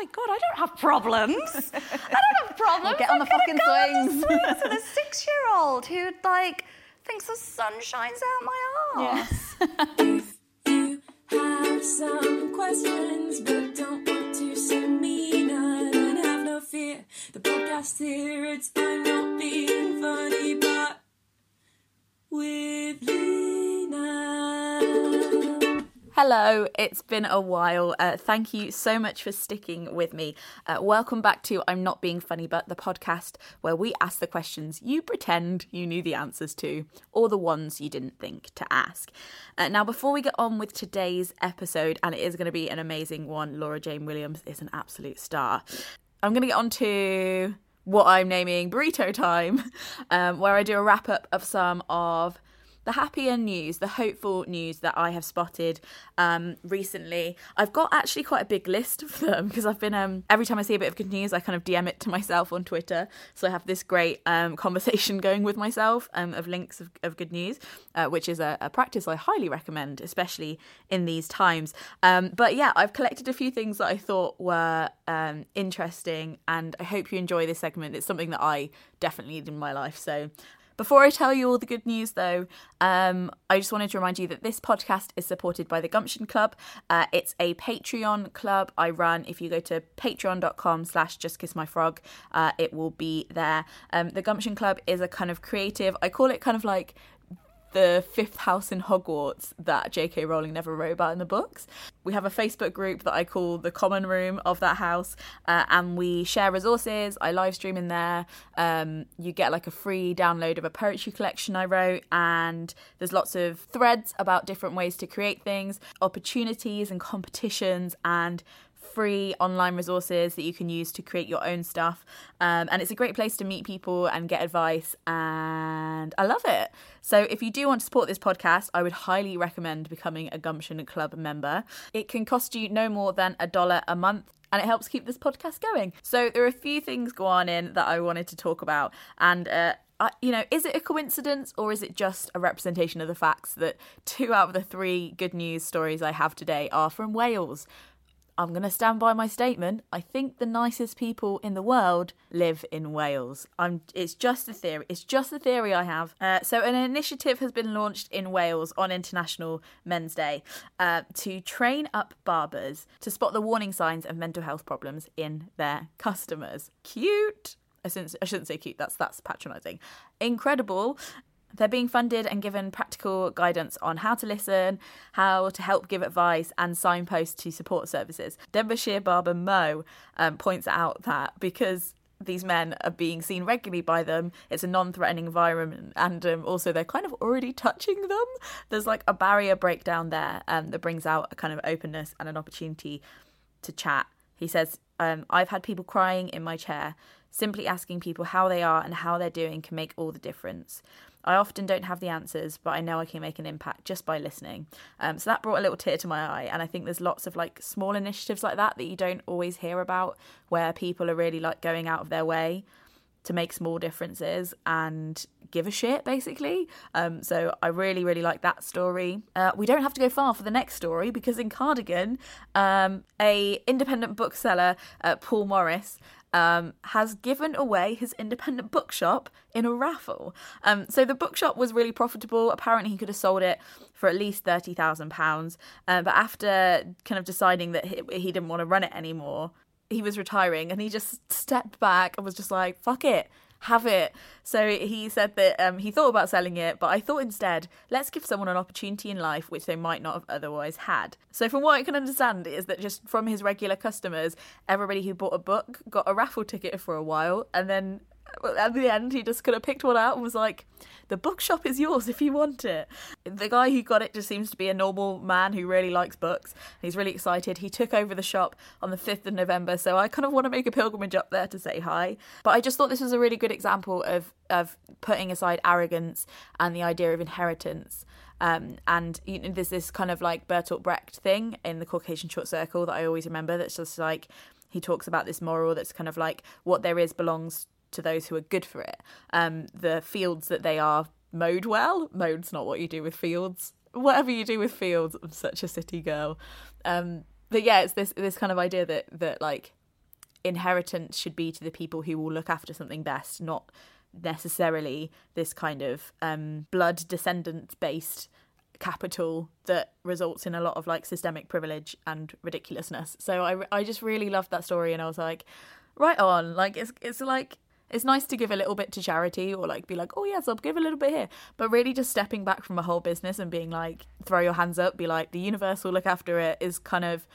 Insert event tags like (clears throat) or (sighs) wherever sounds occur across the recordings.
my god, I don't have problems. I don't (laughs) have problems. Get on the fucking swings. the swings with a six-year-old who like thinks the sun shines out my arse. (laughs) have some questions, but don't want to seem mean and have no fear. The podcast here, it's I'm not being funny, but with Lena. Hello, it's been a while. Uh, thank you so much for sticking with me. Uh, welcome back to I'm Not Being Funny But, the podcast where we ask the questions you pretend you knew the answers to, or the ones you didn't think to ask. Uh, now, before we get on with today's episode, and it is going to be an amazing one, Laura Jane Williams is an absolute star. I'm going to get on to what I'm naming Burrito Time, (laughs) um, where I do a wrap up of some of the happier news, the hopeful news that I have spotted um, recently. I've got actually quite a big list of them because I've been um, every time I see a bit of good news, I kind of DM it to myself on Twitter. So I have this great um, (laughs) conversation going with myself um, of links of, of good news, uh, which is a, a practice I highly recommend, especially in these times. Um, but yeah, I've collected a few things that I thought were um, interesting, and I hope you enjoy this segment. It's something that I definitely need in my life. So before I tell you all the good news, though, um, I just wanted to remind you that this podcast is supported by the Gumption Club. Uh, it's a Patreon club I run. If you go to patreon.com slash justkissmyfrog, uh, it will be there. Um, the Gumption Club is a kind of creative, I call it kind of like the fifth house in Hogwarts that J.K. Rowling never wrote about in the books. We have a Facebook group that I call the common room of that house, uh, and we share resources. I live stream in there. Um, you get like a free download of a poetry collection I wrote, and there's lots of threads about different ways to create things, opportunities and competitions, and free online resources that you can use to create your own stuff. Um, and it's a great place to meet people and get advice, and I love it. So, if you do want to support this podcast, I would highly recommend becoming a Gumption Club member. It can cost you no more than a dollar a month. And it helps keep this podcast going. So there are a few things go on in that I wanted to talk about, and uh, you know, is it a coincidence or is it just a representation of the facts that two out of the three good news stories I have today are from Wales? I'm going to stand by my statement. I think the nicest people in the world live in Wales. I'm. It's just a theory. It's just a theory I have. Uh, so, an initiative has been launched in Wales on International Men's Day uh, to train up barbers to spot the warning signs of mental health problems in their customers. Cute. I shouldn't, I shouldn't say cute. That's that's patronising. Incredible. They're being funded and given practical guidance on how to listen, how to help give advice, and signpost to support services. Denbighshire barber Mo um, points out that because these men are being seen regularly by them, it's a non threatening environment, and um, also they're kind of already touching them. There's like a barrier breakdown there um, that brings out a kind of openness and an opportunity to chat. He says, um, I've had people crying in my chair. Simply asking people how they are and how they're doing can make all the difference. I often don't have the answers, but I know I can make an impact just by listening. Um, so that brought a little tear to my eye, and I think there's lots of like small initiatives like that that you don't always hear about, where people are really like going out of their way to make small differences and give a shit basically um, so i really really like that story uh, we don't have to go far for the next story because in cardigan um, a independent bookseller uh, paul morris um, has given away his independent bookshop in a raffle. Um, so the bookshop was really profitable. Apparently, he could have sold it for at least thirty thousand uh, pounds. But after kind of deciding that he, he didn't want to run it anymore, he was retiring, and he just stepped back and was just like, "Fuck it." Have it. So he said that um, he thought about selling it, but I thought instead, let's give someone an opportunity in life which they might not have otherwise had. So from what I can understand is that just from his regular customers, everybody who bought a book got a raffle ticket for a while, and then at the end he just kind of picked one out and was like the bookshop is yours if you want it. The guy who got it just seems to be a normal man who really likes books. He's really excited. He took over the shop on the 5th of november so i kind of want to make a pilgrimage up there to say hi. But i just thought this was a really good example of of putting aside arrogance and the idea of inheritance. Um, and you know, there's this kind of like Bertolt Brecht thing in the Caucasian Chalk Circle that I always remember. That's just like he talks about this moral that's kind of like what there is belongs to those who are good for it. Um, the fields that they are mowed well. Mowed's not what you do with fields. Whatever you do with fields, I'm such a city girl. Um, but yeah, it's this this kind of idea that that like inheritance should be to the people who will look after something best, not necessarily this kind of um, blood descendant based capital that results in a lot of like systemic privilege and ridiculousness. So I I just really loved that story, and I was like, right on. Like it's it's like it's nice to give a little bit to charity or like be like, oh yes, I'll give a little bit here. But really just stepping back from a whole business and being like, throw your hands up, be like, the universe will look after it is kind of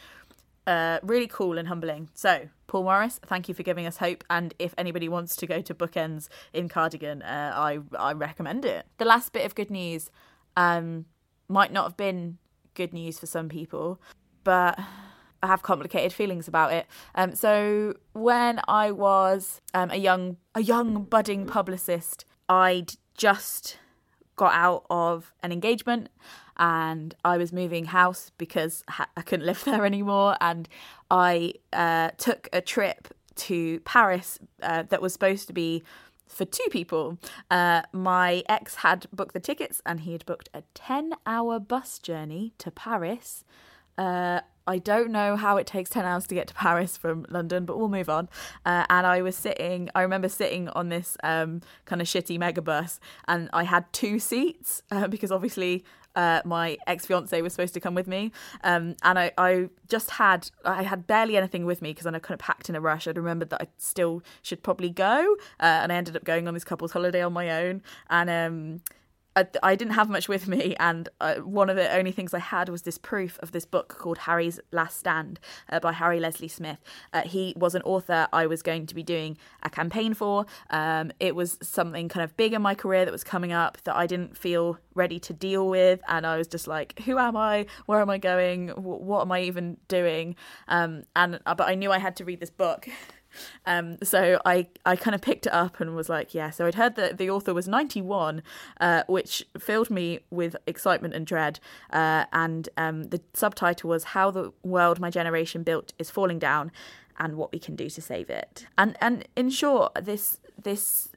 uh, really cool and humbling. So, Paul Morris, thank you for giving us hope. And if anybody wants to go to Bookends in Cardigan, uh, I I recommend it. The last bit of good news um, might not have been good news for some people, but I have complicated feelings about it. Um, so when I was um, a young a young budding publicist, I'd just got out of an engagement and I was moving house because I couldn't live (laughs) there anymore. And I uh, took a trip to Paris uh, that was supposed to be for two people. Uh, my ex had booked the tickets and he had booked a 10 hour bus journey to Paris. Uh, I don't know how it takes 10 hours to get to Paris from London, but we'll move on. Uh, and I was sitting, I remember sitting on this um, kind of shitty megabus, and I had two seats (laughs) uh, because obviously uh, my ex fiance was supposed to come with me. Um, and I, I just had, I had barely anything with me because I kind of packed in a rush. I'd remembered that I still should probably go. Uh, and I ended up going on this couple's holiday on my own. And, um, I, didn't have much with me, and uh, one of the only things I had was this proof of this book called Harry's Last Stand uh, by Harry Leslie Smith. Uh, he was an author I was going to be doing a campaign for. Um, it was something kind of big in my career that was coming up that I didn't feel ready to deal with, and I was just like, "Who am I? Where am I going? what am I even doing?" Um, and uh, but I knew I had to read this book. (laughs) Um, so I, I kind of picked it up and was like, yeah. So I'd heard that the author was 91, uh, which filled me with excitement and dread. Uh, and um, the subtitle was How the World My Generation Built is Falling Down and What We Can Do to Save It. And, and in short, this, this,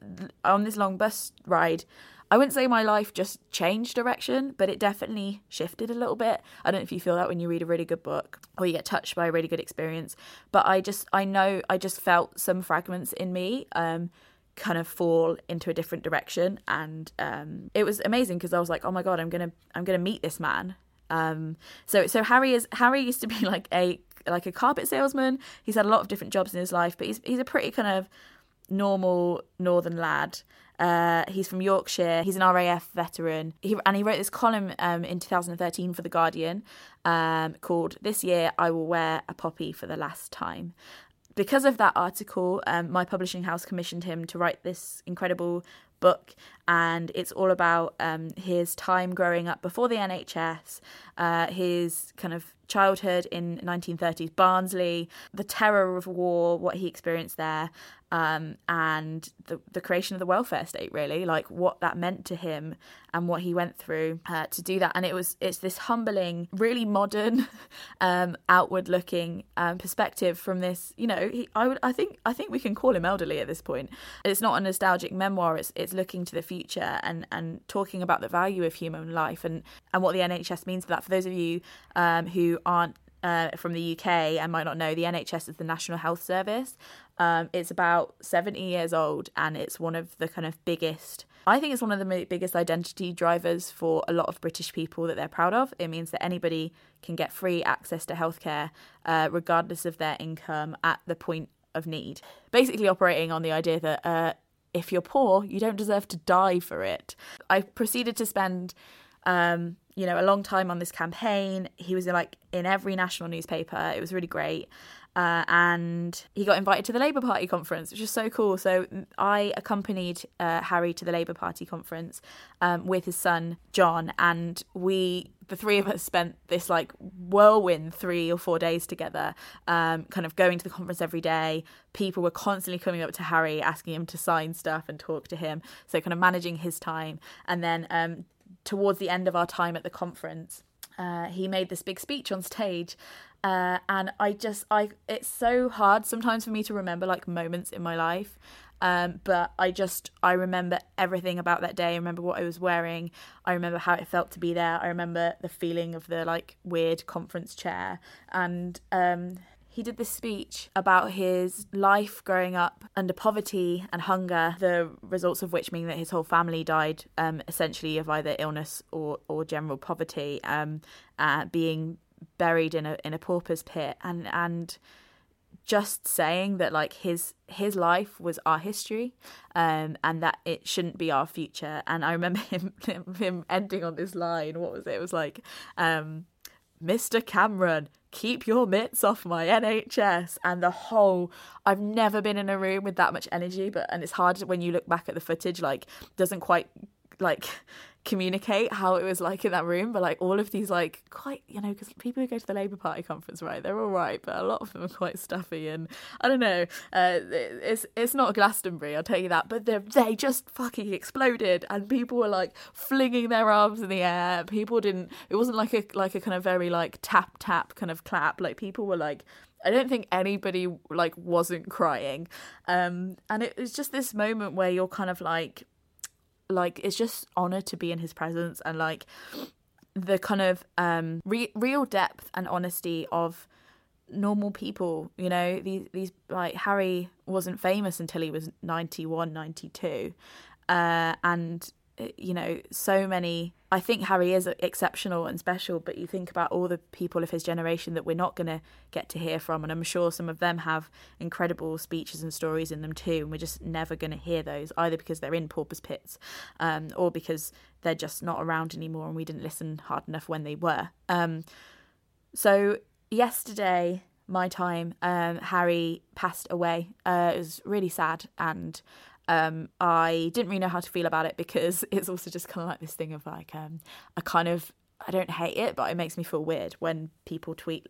on this long bus ride, I wouldn't say my life just changed direction, but it definitely shifted a little bit. I don't know if you feel that when you read a really good book or you get touched by a really good experience, but I just I know I just felt some fragments in me um kind of fall into a different direction and um it was amazing because I was like, "Oh my god, I'm to I'm to meet this man." Um so so Harry is Harry used to be (laughs) like a like a carpet salesman. He's had a lot of different jobs in his life, but he's he's a pretty kind of normal northern lad. Uh, he's from Yorkshire. He's an RAF veteran. He, and he wrote this column um, in 2013 for The Guardian um, called This Year I Will Wear a Poppy for the Last Time. Because of that article, um, my publishing house commissioned him to write this incredible book, and it's all about um, his time growing up before the NHS, uh, his kind of childhood in 1930s Barnsley, the terror of war, what he experienced there, um, and the the creation of the welfare state. Really, like what that meant to him and what he went through uh, to do that. And it was it's this humbling, really modern, (laughs) um, outward looking um, perspective from this. You know, he, I would I think I think we can call him elderly at this point. It's not a nostalgic memoir. It's it's looking to the future and and talking about the value of human life and and what the NHS means for that. For those of you um, who aren't uh, from the UK and might not know, the NHS is the National Health Service. Um, it's about 70 years old and it's one of the kind of biggest, I think it's one of the biggest identity drivers for a lot of British people that they're proud of. It means that anybody can get free access to healthcare uh, regardless of their income at the point of need. Basically, operating on the idea that uh, if you're poor, you don't deserve to die for it. I proceeded to spend um, you know, a long time on this campaign. He was like in every national newspaper. It was really great. Uh, and he got invited to the Labour Party conference, which is so cool. So I accompanied uh, Harry to the Labour Party conference um, with his son John, and we, the three of us, spent this like whirlwind three or four days together, um, kind of going to the conference every day. People were constantly coming up to Harry, asking him to sign stuff and talk to him. So kind of managing his time, and then um, towards the end of our time at the conference, uh, he made this big speech on stage. Uh, and I just, I, it's so hard sometimes for me to remember like moments in my life. Um, but I just, I remember everything about that day. I remember what I was wearing. I remember how it felt to be there. I remember the feeling of the like weird conference chair. And um, he did this speech about his life growing up under poverty and hunger, the results of which mean that his whole family died um, essentially of either illness or, or general poverty, um, uh, being buried in a in a pauper's pit, and and just saying that like his his life was our history um and that it shouldn't be our future and i remember (laughs) him him ending on this line what was it it was like um Mr. Cameron, keep your mitts off my NHS. And the whole, I've never been in a room with that much energy, but, and it's hard when you look back at the footage, like, doesn't quite, like, communicate how it was like in that room. But, like, all of these, like, quite, you know, because people who go to the Labour Party conference, right, they're all right, but a lot of them are quite stuffy. And I don't know, uh, it's, it's not Glastonbury, I'll tell you that, but they just fucking exploded. And people were, like, flinging their arms in the air. People didn't, it wasn't like a, like a kind of very, like, tap, tap kind of clap. Like, people were, like, I don't think anybody like wasn't crying. Um and it was just this moment where you're kind of like like it's just honor to be in his presence and like the kind of um re- real depth and honesty of normal people you know? These these like harry wasn't famous until he was 91 92 uh and you know so many i think harry is exceptional and special but you think about all the people of his generation that we're not going to get to hear from and i'm sure some of them have incredible speeches and stories in them too and we're just never going to hear those either because they're in paupers pits um, or because they're just not around anymore and we didn't listen hard enough when they were. Um, so yesterday my time um, harry passed away. Uh, it was really sad and um, I didn't really know how to feel about it because (laughs) it's also just kind of like this thing of like um, I kind of I don't hate it, but it makes me feel weird when people tweet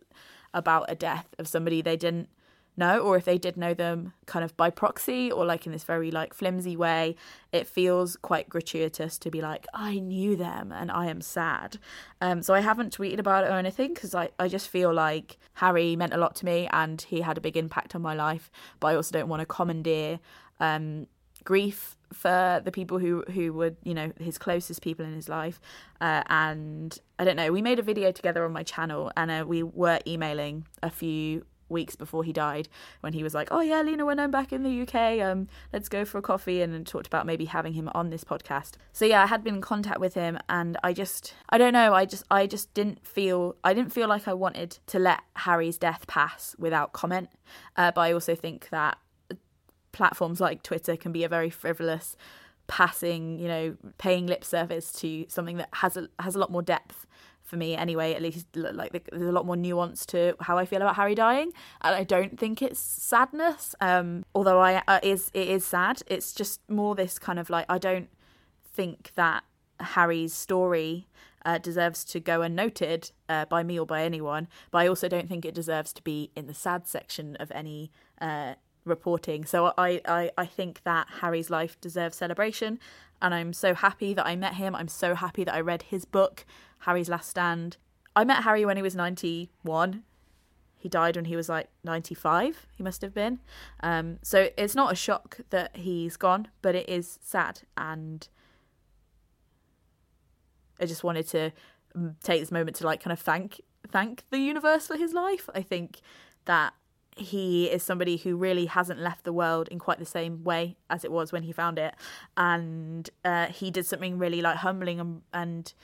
about a death of somebody they didn't know, or if they did know them kind of by proxy or like in this very like flimsy way. It feels quite gratuitous to be like I knew them and I am sad. Um, so I haven't tweeted about it or anything because I I just feel like Harry meant a lot to me and he had a big impact on my life, but I also don't want to commandeer. Um, grief for the people who who were you know his closest people in his life. Uh, and i don't know we made a video together on my channel and uh, we were emailing a few weeks before he died when he was like oh yeah lena when i'm back in the uk um let's go for a coffee and, talked about maybe having him on this podcast. So yeah i had been in contact with him and i just i don't know i just i just didn't feel i didn't feel like i wanted to let harry's death pass without comment. Uh, but i also think that platforms like Twitter can be a very frivolous, passing, you know, paying lip service to something that has a has a lot more depth for me anyway. At least like there's a lot more nuance to how I feel about Harry dying, and I don't think it's sadness. Um, although I uh, is it is sad. It's just more this kind of like I don't think that Harry's story uh, deserves to go unnoted uh, by me or by anyone, but I also don't think it deserves to be in the sad section of any uh, reporting. So I, I, I think that Harry's life deserves celebration, and I'm so happy that I met him. I'm so happy that I read his book, Harry's Last Stand. I met Harry when he was 91. He died when he was like 95, he must have been. Um, so it's not a shock that he's gone, but it is sad. And I just wanted to mm, take this moment to like kind of thank thank the universe for his life. I think that he is somebody who really hasn't left the world in quite the same way as it was when he found it and uh, he did something really like humbling and, and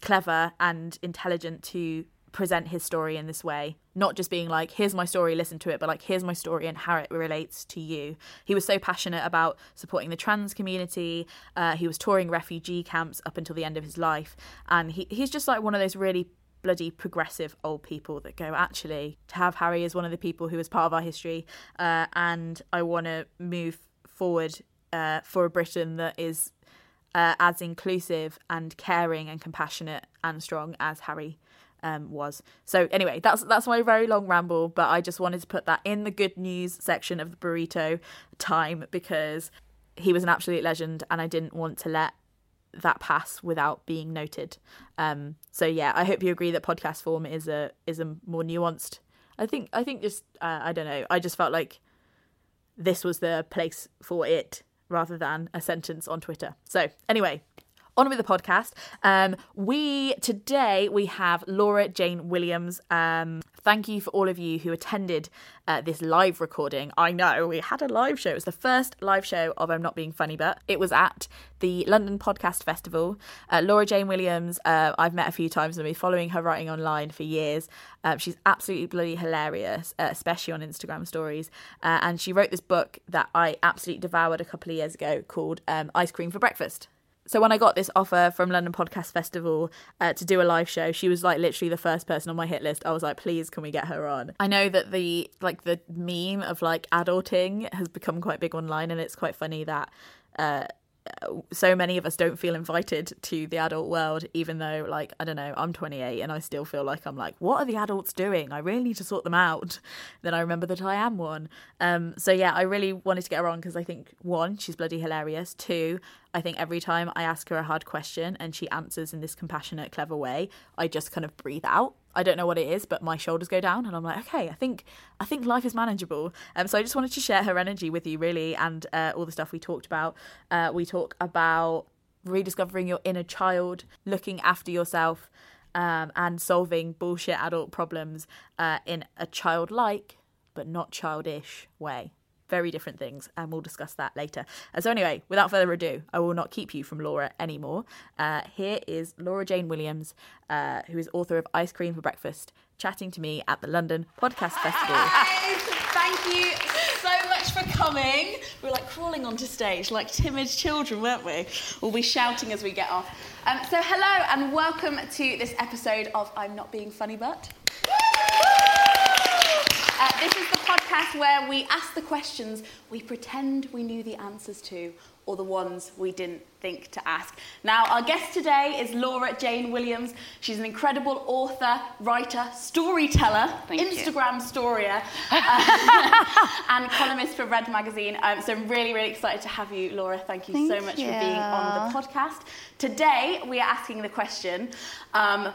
clever and intelligent to present his story in this way, not just being like, here's my story, listen to it, but like, here's my story and how it relates to you. He was so passionate about supporting the trans community. Uh, he was touring refugee camps up until the end of his life. And he, he's just like one of those really bloody progressive old people that go, actually, to have Harry as one of the people who is part of our history. Uh, and I want to move forward uh, for a Britain that is uh, as inclusive and caring and compassionate and strong as Harry um, was. So anyway, that's that's my very long ramble, but I just wanted to put that in the good news section of the burrito time because he was an absolute legend, and I didn't want to let that pass without being noted. Um, so yeah, I hope you agree that podcast form is a is a more nuanced. I think I think just uh, I don't know. I just felt like this was the place for it rather than a sentence on Twitter. So anyway, on with the podcast. Um, we today we have Laura Jane Williams. Um, thank you for all of you who attended uh, this live recording. I know we had a live show. It was the first live show of I'm Not Being Funny, but it was at the London Podcast Festival. Uh, Laura Jane Williams, uh, I've met a few times and been following her writing online for years. Um, she's absolutely bloody hilarious, uh, especially on Instagram stories. Uh, and she wrote this book that I absolutely devoured a couple of years ago called um, Ice Cream for Breakfast so when I got this offer from London Podcast Festival uh, to do a live show, she was like literally the first person on my hit list. I was like, please, can we get her on? I know that the like the meme of like adulting has become quite big online, and it's quite funny that. Uh, so many of us don't feel invited to the adult world, even though, like, I don't know, I'm 28 and I still feel like I'm like, what are the adults doing? I really need to sort them out. (laughs) Then I remember that I am one. Um, so yeah, I really wanted to get her on because I think one, she's bloody hilarious. Two, I think every time I ask her a hard question and she answers in this compassionate, clever way, I just kind of breathe out I don't know what it is, but my shoulders go down, and I'm like, okay, I think I think life is manageable. Um, so I just wanted to share her energy with you, really, and uh, all the stuff we talked about. Uh, we talk about rediscovering your inner child, looking after yourself, um, and solving bullshit adult problems uh, in a childlike but not childish way very different things, and we'll discuss that later. Uh, so, anyway, without further ado, I will not keep you from Laura anymore. Uh, here is Laura Jane Williams, uh, who is author of Ice Cream for Breakfast, chatting to me at the London Podcast Festival. Thank you so much for coming. We are like crawling onto stage like timid children, weren't we? We'll be shouting as we get off. Um, so, hello and welcome to this episode of I'm Not Being Funny But. Uh, this is the podcast where we ask the questions we pretend we knew the answers to, or the ones we didn't think to ask. Now, our guest today is Laura Jane Williams. She's an incredible author, writer, storyteller, Thank you. Instagram storier, (laughs) uh, (laughs) and columnist for Red Magazine. Um, so I'm really, really excited to have you, Laura. Thank you so Thank much for being on the podcast. Today, we are asking the question. Um,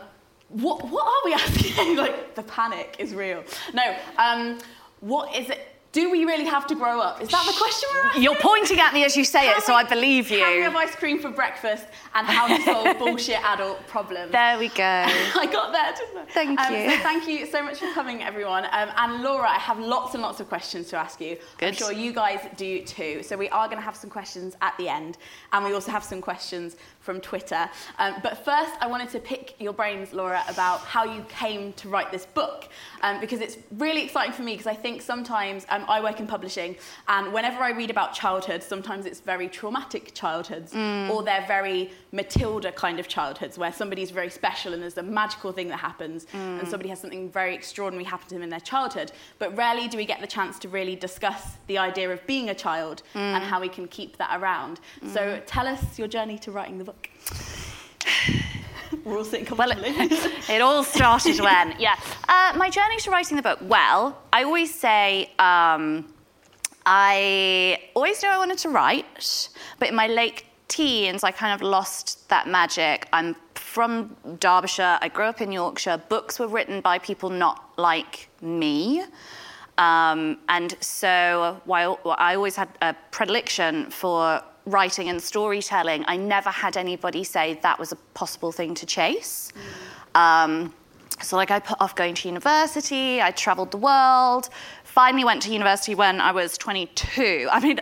what, what are we (laughs) asking? like, the panic is real. No, um, what is it? Do we really have to grow up? Is that the question we're asking? You're pointing at me as you say it, so I believe Can we you. have ice cream for breakfast and how to solve (laughs) bullshit adult problems? There we go. (laughs) I got there, didn't I? Thank Um, you. So thank you so much for coming, everyone. Um, and Laura, I have lots and lots of questions to ask you. I'm sure you guys do too. So we are going to have some questions at the end, and we also have some questions from Twitter. Um, but first, I wanted to pick your brains, Laura, about how you came to write this book, um, because it's really exciting for me. Because I think sometimes um, I work in publishing, and whenever I read about childhood, sometimes it's very traumatic childhoods, Mm. or they're very Matilda kind of childhoods, where somebody's very special and there's a magical thing that happens, Mm. and somebody has something very extraordinary happen to them in their childhood. But rarely do we get the chance to really discuss the idea of being a child Mm. and how we can keep that around. So tell us your journey to writing the book. (sighs) We're all sitting Well, it, (laughs) it all started when, (laughs) yeah. Uh, my journey to writing the book. Well, I always say um, I always knew I wanted to write, but in my late teens, I kind of lost that magic. I'm from Derbyshire. I grew up in Yorkshire. Books were written by people not like me. Um, and so while I always had a predilection for writing and storytelling, I never had anybody say that was a possible thing to chase. Um, so like I put off going to university, I traveled the world, finally went to university when I was 22. I mean,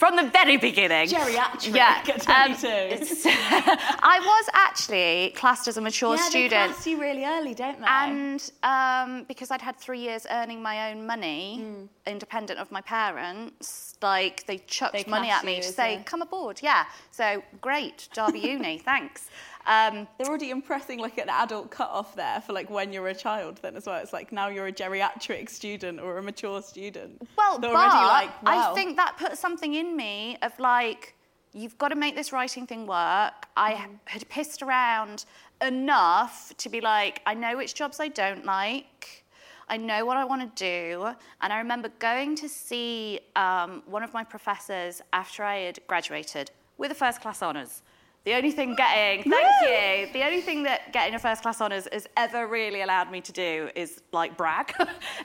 from the very beginning. Geriatric Yeah. (laughs) um, (laughs) I was actually classed as a mature yeah, they student. class you really early, don't they? And um, because I'd had three years earning my own money, Hmm. independent of my parents, like they chucked They money at me you to say, "Come aboard." Yeah. So great, Derby Uni, (laughs) thanks. Um, They're already impressing like an adult cut-off there for like when you're a child then as well. It's like now you're a geriatric student or a mature student. Well, They're but already like, wow. I think that put something in me of like, you've got to make this writing thing work. I Mm-hmm. had pissed around enough to be like, I know which jobs I don't like. I know what I want to do. And I remember going to see um, one of my professors after I had graduated with a first class honours. The only thing getting, thank you, the only thing that getting a first class honours has ever really allowed me to do is like brag. (laughs)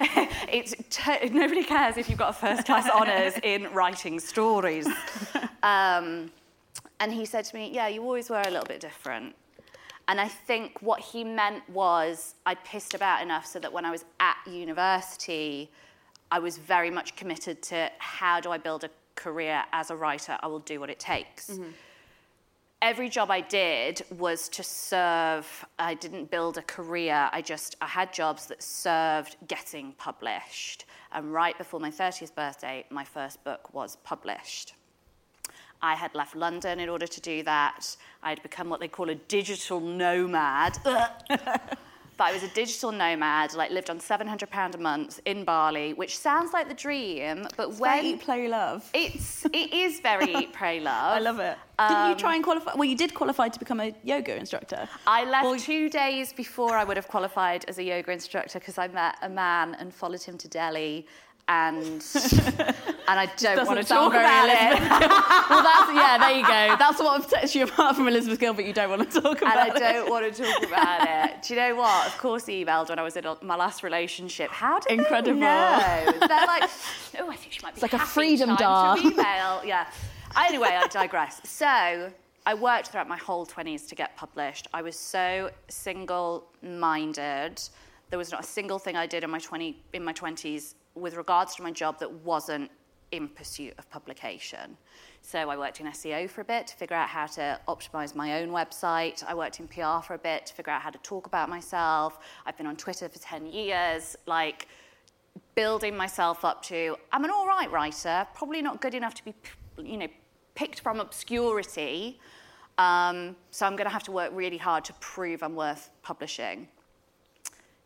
it's t- nobody cares if you've got a first class honours in writing stories. (laughs) Um, and he said to me, Yeah, you always were a little bit different. And I think what he meant was I pissed about enough so that when I was at university, I was very much committed to how do I build a career as a writer? I will do what it takes. Every job I did was to serve. I didn't build a career. I just I had jobs that served getting published. And right before my 30th birthday, my first book was published. I had left London in order to do that. I had become what they call a digital nomad. (laughs) but I was a digital nomad, like lived on £700 a month in Bali, which sounds like the dream, but It's when eat, play, love. it's it is very eat, (laughs) pray, love. I love it. Didn't you try and um, qualify? Well, you did qualify to become a yoga instructor. I left Well- two days before I would have qualified as a yoga instructor because I met a man and followed him to Delhi. And (laughs) and I don't want to talk very about Elizabeth it. (laughs) well, that's yeah. There you go. (laughs) That's what sets you apart from Elizabeth Gilbert. You don't want to talk about it. and I don't want to talk about it. Do you know what? Of course, he emailed when I was in my last relationship. How did Incredible. they know? They're like, oh, I think she might be like a freedom dial. email. Yeah. Anyway, I digress. So I worked throughout my whole 20s to get published. I was so single-minded. There was not a single thing I did in my 20 in my 20s with regards to my job that wasn't in pursuit of publication. So I worked in SEO for a bit to figure out how to optimize my own website. I worked in PR for a bit to figure out how to talk about myself. I've been on Twitter for 10 years, like building myself up to I'm an all right writer, probably not good enough to be, you know, picked from obscurity. Um, so I'm going to have to work really hard to prove I'm worth publishing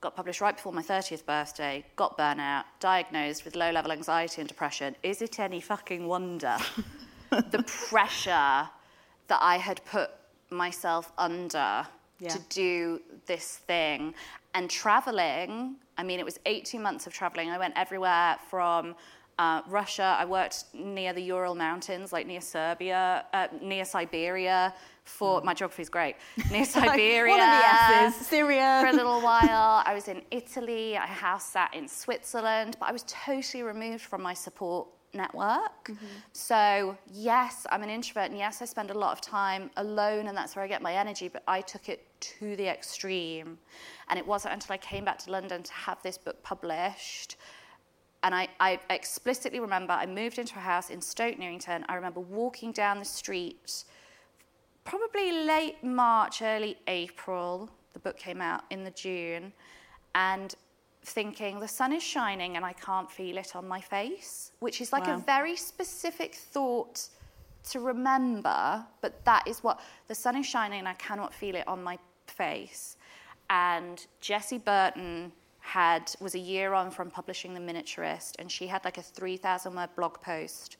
got published right before my 30th birthday, got burnout, diagnosed with low level anxiety and depression. Is it any fucking wonder (laughs) the pressure that I had put myself under Yeah. to do this thing? And traveling, I mean, it was 18 months of traveling. I went everywhere from uh, Russia. I worked near the Ural Mountains, like near Serbia, uh, near Siberia. For my geography is great. (laughs) Near Siberia, One of the S's. Syria. for a little (laughs) while. I was in Italy. I house sat in Switzerland, but I was totally removed from my support network. So, yes, I'm an introvert, and yes, I spend a lot of time alone, and that's where I get my energy, but I took it to the extreme. And it wasn't until I came back to London to have this book published. And I, I explicitly remember I moved into a house in Stoke Newington. I remember walking down the street probably late March, early April. The book came out in the June, and thinking the sun is shining and I can't feel it on my face, which is like a very specific thought to remember. But that is what the sun is shining and I cannot feel it on my face. And Jessie Burton had was a year on from publishing The Miniaturist, and she had like a 3,000 word blog post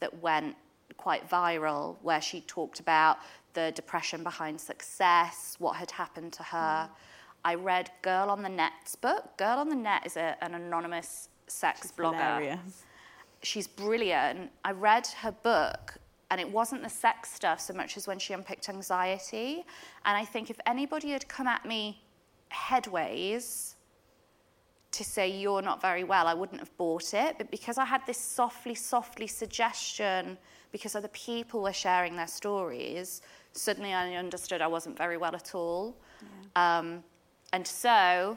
that went quite viral, where she talked about the depression behind success, what had happened to her. Mm. I read Girl on the Net's book. Girl on the Net is a, an anonymous sex blogger Hilarious. she's brilliant. I read her book, and it wasn't the sex stuff so much as when she unpicked anxiety. And I think if anybody had come at me headways to say you're not very well, I wouldn't have bought it. But because I had this softly, softly suggestion, because other people were sharing their stories, suddenly I understood I wasn't very well at all. Um, and so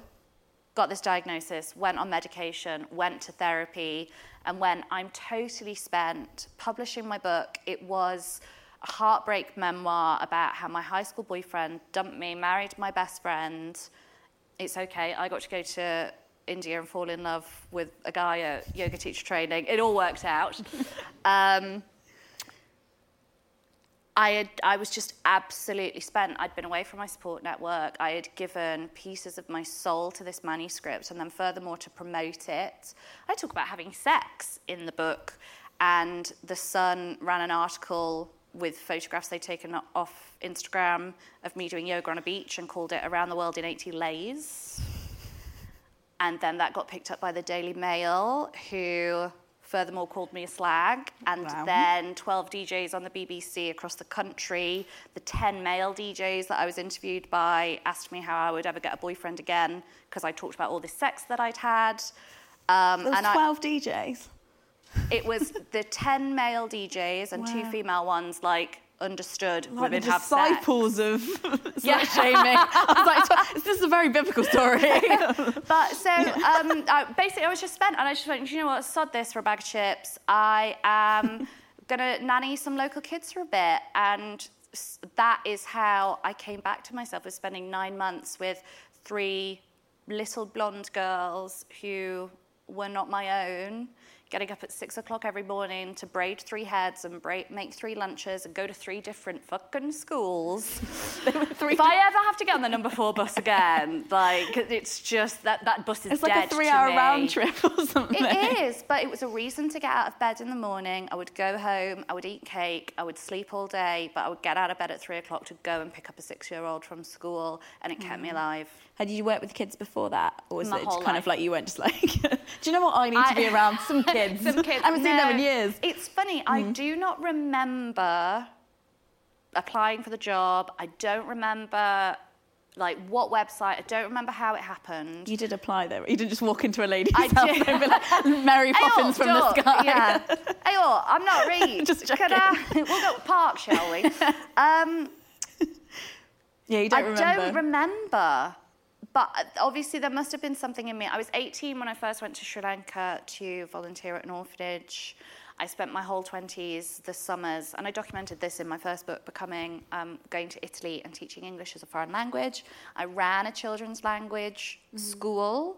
got this diagnosis, went on medication, went to therapy, and when I'm totally spent publishing my book, it was a heartbreak memoir about how my high school boyfriend dumped me, married my best friend. It's okay. I got to go to India and fall in love with a guy at yoga teacher training. It all worked out. (laughs) um, I, had, I was just absolutely spent. I'd been away from my support network. I had given pieces of my soul to this manuscript, and then furthermore, to promote it, I talk about having sex in the book. And The Sun ran an article with photographs they'd taken off Instagram of me doing yoga on a beach and called it Around the World in 80 Lays. And then that got picked up by the Daily Mail, who furthermore called me a slag. And Wow. then 12 DJs on the BBC across the country, the 10 male DJs that I was interviewed by asked me how I would ever get a boyfriend again because I talked about all this sex that I'd had. Um, There was and I- 12 DJs. it was the 10 male DJs and two female ones, like, understood Like women have sex. disciples of (laughs) Yeah. (laughs) shaming. I was like, this is a very biblical story. (laughs) But so um, I, basically, I was just spent, and I just went, you know what, sod this for a bag of chips. I am gonna nanny some local kids for a bit, and that is how I came back to myself. Was spending nine months with three little blonde girls who were not my own. Getting up at six o'clock every morning to braid three heads and braid, make three lunches and go to three different fucking schools. (laughs) if I ever have to get on the number four bus again, (laughs) like it's just that that bus is It's like a three-hour round trip or something. It is, but it was a reason to get out of bed in the morning. I would go home, I would eat cake, I would sleep all day, but I would get out of bed at three o'clock to go and pick up a six-year-old from school, and it kept me mm. alive. Had you worked with kids before that? Or was My it kind life. of like you went just like, (laughs) do you know what? I need to be around some kids. Some kids. (laughs) I haven't seen them in years. It's funny. I do not remember applying for the job. I don't remember like what website. I don't remember how it happened. You did apply though. You didn't just walk into a lady's I house did. and be like, (laughs) Mary Poppins from the sky. Yeah. Ayo, I'm not (laughs) read. Just Can I, we'll go to the park, shall we? Um, Yeah, you don't I remember. don't remember. But uh, obviously, there must have been something in me. I was 18 when I first went to Sri Lanka to volunteer at an orphanage. I spent my whole 20s, the summers, and I documented this in my first book, Becoming, um, going to Italy and teaching English as a foreign language. I ran a children's language school,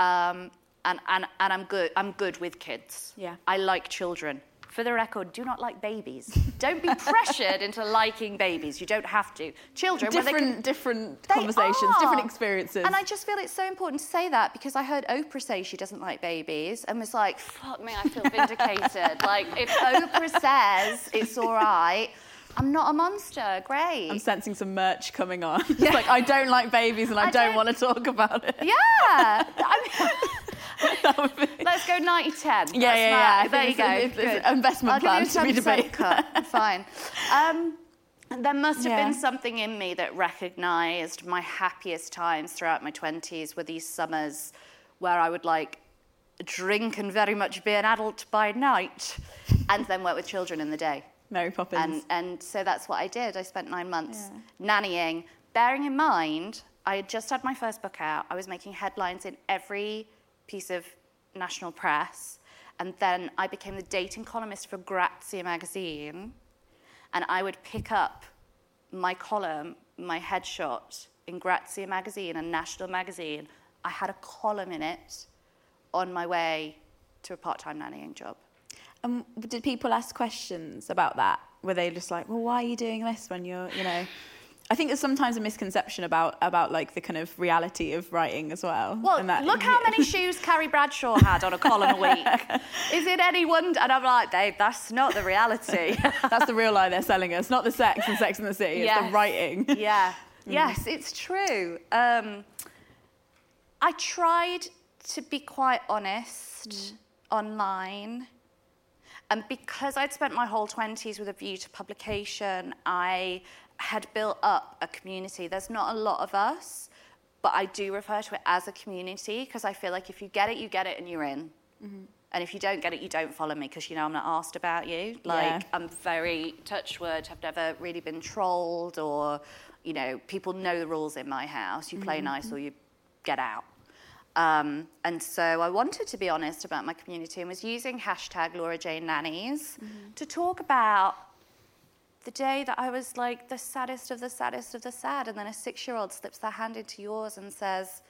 um, and, and, and I'm, good, I'm good with kids. Yeah. I like children. For the record, do not like babies. Don't be pressured into liking babies. You don't have to. Children, they can- different, different conversations, different experiences. And I just feel it's so important to say that because I heard Oprah say she doesn't like babies and was like, fuck me, I feel vindicated. like, if Oprah says it's all right, I'm not a monster. Great. I'm sensing some merch coming on. (laughs) It's like I don't like babies and I, I don't, don't- want to talk about it. yeah. I mean, (laughs) let's go 90 10. Yeah, yeah, yeah. There you go. it's- it's- it's investment I'll you to be 10% debated. cut. Fine. Um, there must have Yeah. been something in me that recognised my happiest times throughout my 20s were these summers where I would like drink and very much be an adult by night and then work with children in the day. Mary Poppins. And, and so that's what I did. I spent nine months nannying, bearing in mind, I had just had my first book out. I was making headlines in every piece of national press. And then I became the dating columnist for Grazia magazine. And I would pick up my column, my headshot in Grazia magazine and National magazine. I had a column in it on my way to a part time nannying job. Um, did people ask questions about that? Were they just like, well, why are you doing this when you're, you know? I think there's sometimes a misconception about about like the kind of reality of writing as well. Well, and that- look how many (laughs) shoes Carrie Bradshaw had on a column a week. Is it any wonder? And I'm like, Dave, that's not the reality. (laughs) That's the real lie they're selling us, not the sex and Sex in the City. It's the writing. (laughs) yeah. Yes, it's true. Um, I tried to be quite honest online. And because I'd spent my whole 20s with a view to publication, I had built up a community. There's not a lot of us, but I do refer to it as a community because I feel like if you get it, you get it and you're in. Mm-hmm. And if you don't get it, you don't follow me because you know I'm not asked about you. Like Yeah. I'm very touch wood. I've never really been trolled or, you know, people know the rules in my house. You play nice mm-hmm. or you get out. Um, and so I wanted to be honest about my community and was using hashtag Laura Jane Nannies mm-hmm. to talk about the day that I was like the saddest of the saddest of the sad. And then a six year old slips their hand into yours and says,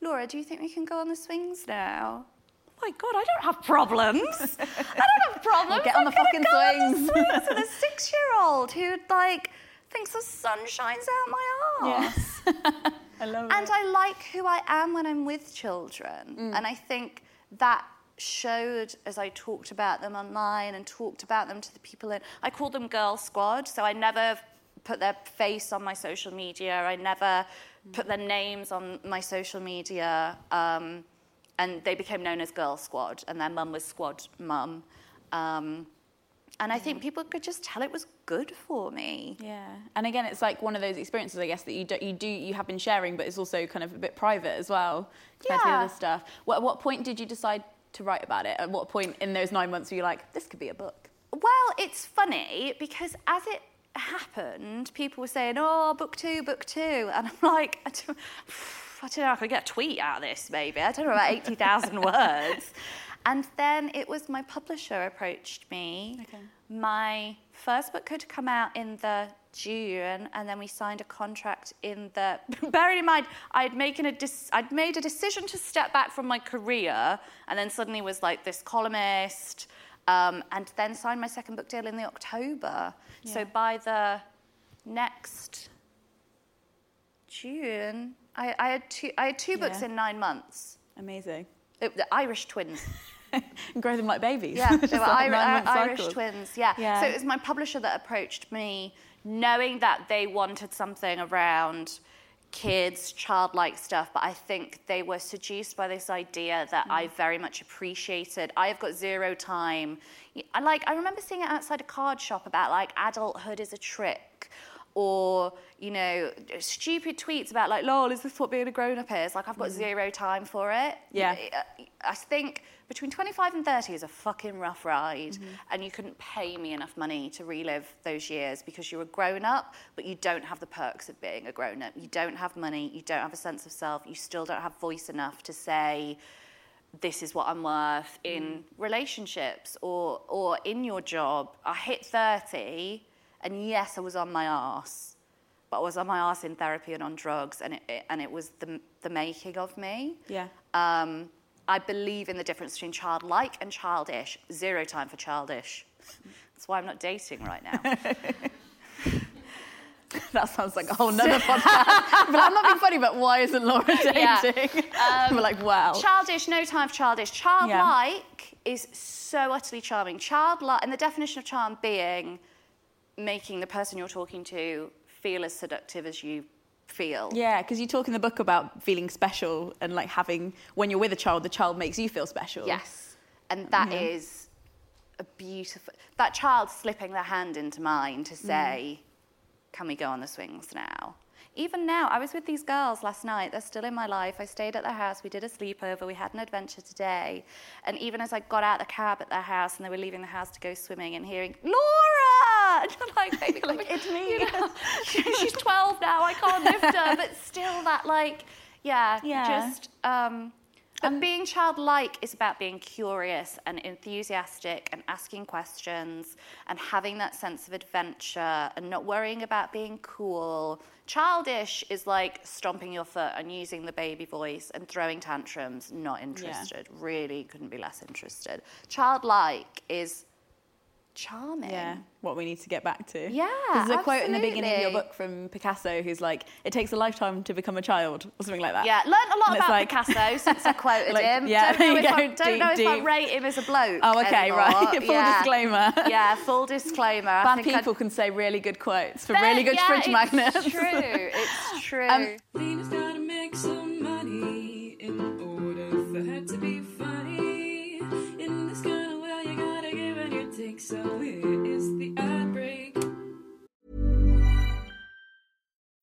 Laura, do you think we can go on the swings now? Oh my God, I don't have problems. I don't have problems. Get on the fucking go on the swings. swings with a six year old who like thinks the sun shines out my arse. (laughs) I love And it. And I like who I am when I'm with children. Mm. And I think that showed as I talked about them online and talked about them to the people in I called them Girl Squad, so I never put their face on my social media. I never put their names on my social media. Um, and they became known as Girl Squad, and their mum was Squad Mum. Um, and I think people could just tell it was good for me. Yeah, and again, it's like one of those experiences, I guess, that you do, you do you have been sharing, but it's also kind of a bit private as well compared to the Yeah. other stuff. What, at what point did you decide to write about it? At what point in those nine months were you like, this could be a book? Well, it's funny because as it happened, people were saying, "Oh, book two, book two. and I'm like, I don't, I don't know, I could get a tweet out of this maybe. I don't know about eighty thousand (laughs) words. And then it was my publisher approached me. Okay. My first book could come out in the June, and then we signed a contract in the. (laughs) Bearing in mind, I'd making a dis, I'd made a decision to step back from my career, and then suddenly was like this columnist, um, and then signed my second book deal in the October. So by the next June, I, I had two. I had two books in nine months. Amazing. It, the Irish twins. (laughs) and Grow them like babies. Yeah, they (laughs) were like Ir- Ir- Irish cycles. twins. Yeah. Yeah. So it was my publisher that approached me, knowing that they wanted something around kids, childlike stuff. But I think they were seduced by this idea that I Mm. very much appreciated. I have got zero time. I like. I remember seeing it outside a card shop about like adulthood is a trick. Or, you know, stupid tweets about like, lol, is this what being a grown up is? Like, I've got mm. zero time for it. Yeah. Uh, I think between 25 and 30 is a fucking rough ride, mm-hmm. and you couldn't pay me enough money to relive those years because you're a grown up, but you don't have the perks of being a grown up. You don't have money, you don't have a sense of self, you still don't have voice enough to say, this is what I'm worth in mm. relationships or, or in your job. I hit 30, and yes, I was on my ass, but I was on my ass in therapy and on drugs, and it, it- and it was the, the making of me. Yeah. Um, I believe in the difference between childlike and childish. Zero time for childish. That's why I'm not dating right now. (laughs) That sounds like a whole nother (laughs) podcast. but I'm not being funny, but why isn't Laura (laughs) dating? Yeah. We're like, wow. Childish, no time for childish. Childlike is so utterly charming. Childlike, and the definition of charm being making the person you're talking to feel as seductive as you feel. Yeah, because you talk in the book about feeling special and like having, when you're with a child, the child makes you feel special. Yes. And that mm-hmm. is a beautiful. That child slipping their hand into mine to mm-hmm. say, can we go on the swings now? Even now, I was with these girls last night. They're still in my life. I stayed at their house. We did a sleepover. We had an adventure today. And even as I got out the cab at their house and they were leaving the house to go swimming and hearing, Laura! And I'm (laughs) like, (laughs) baby, Like, it's me. You know, (laughs) she's 12 now. I can't lift her. But still, that, like, yeah, Yeah. just. Um, but being childlike is about being curious and enthusiastic and asking questions and having that sense of adventure and not worrying about being cool. Childish is like stomping your foot and using the baby voice and throwing tantrums, not interested. Really couldn't be less interested. Childlike is charming. Yeah, what we need to get back to. Yeah, There's a quote in the beginning of your book from Picasso who's like, it takes a lifetime to become a child, or something like that. Yeah, learned a lot And about like- Picasso (laughs) since I quoted Like, him. yeah, don't know, if, you I, don't know deep, if I rate him as a bloke. Oh, okay, anymore. right. (laughs) Full Yeah. disclaimer. Yeah, full disclaimer. I Bad think I'd- people can say really good quotes for really good yeah, fridge it's magnets. true. It's (laughs) true. Um,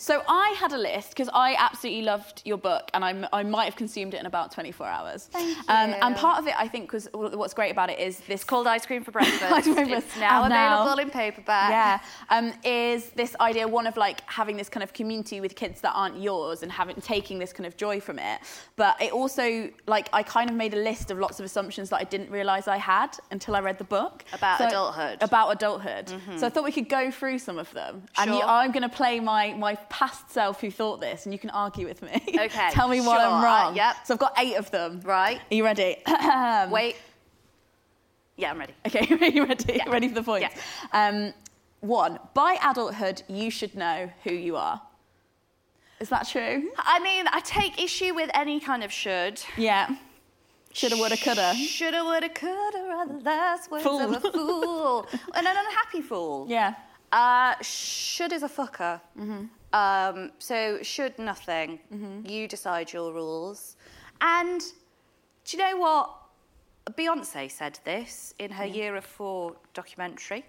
So I had a list because I absolutely loved your book, and I, I might have consumed it in about 24 hours. Thank Um, and part of it, I think, was what's great about it is this called Ice Cream for Breakfast. Ice Cream for It's now And now- available in paperback. Yeah, um, is this idea one of like having this kind of community with kids that aren't yours and having taking this kind of joy from it. But it also like I kind of made a list of lots of assumptions that I didn't realise I had until I read the book About adulthood. About adulthood. So I thought we could go through some of them, and you, Sure. I'm going to play my my past self who thought this, and you can argue with me. (laughs) Okay, Tell me what sure, I'm uh, wrong. yep. So I've got eight of them. Right. Are you ready? (clears throat) Wait. Yeah, I'm ready. Okay, (laughs) are you ready? Ready for the points? Um, one, by adulthood, you should know who you are. Is that true? I mean, I take issue with any kind of should. Yeah. Shoulda, woulda, coulda. Shoulda, woulda, coulda, are the last words Fool. of a (laughs) fool. and an unhappy fool. Yeah. Uh, should is a fucker. Mm-hmm. Um, so should nothing. You decide your rules. And do you know what? Beyonce said this in her Year of Four documentary.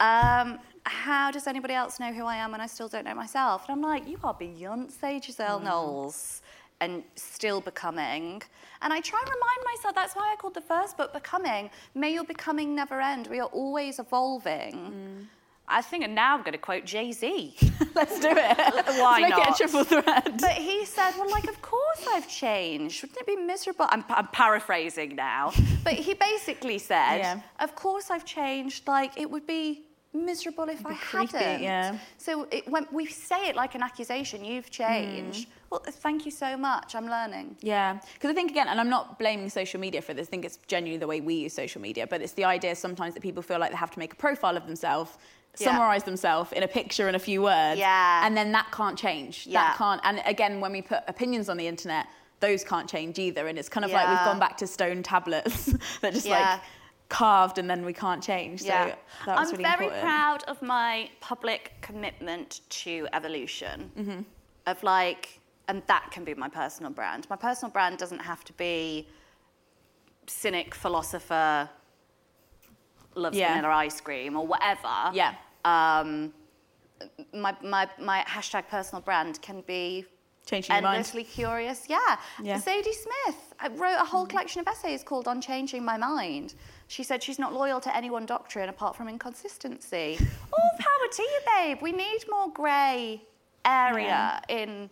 Um, how does anybody else know who I am when I still don't know myself? And I'm like, you are Beyonce Giselle Knowles and still becoming. And I try and remind myself, that's why I called the first book Becoming. May your becoming never end. We are always evolving. I think, and now I'm going to quote Jay Z. (laughs) Let's do it. (laughs) Why Let's make not? it a triple threat. But he said, well, like, of course I've changed. Wouldn't it be miserable? I'm, I'm paraphrasing now. But he basically said, Yeah. of course I've changed. Like, it would be miserable if I creepy, hadn't. yeah. So it, when we say it like an accusation, you've hmm. changed. Well, thank you so much. I'm learning. Yeah, because I think again, and I'm not blaming social media for this. I think it's genuinely the way we use social media, but it's the idea sometimes that people feel like they have to make a profile of themselves, Yeah. summarize themselves in a picture and a few words, Yeah. and then that can't change. Yeah. That can't. And again, when we put opinions on the internet, those can't change either. And it's kind of like we've gone back to stone tablets (laughs) that just Yeah. like carved and then we can't change. So Yeah. that was I'm really very important. proud of my public commitment to evolution. Mm-hmm. Of like, and that can be my personal brand. My personal brand doesn't have to be cynic, philosopher, loves Yeah. vanilla ice cream or whatever. Yeah. Um, my, my, my hashtag personal brand can be Changing endlessly curious. Yeah. Yeah. Zadie Smith I wrote a whole collection of essays called On Changing My Mind. She said she's not loyal to any one doctrine apart from inconsistency. (laughs) All power to you, babe. We need more grey area in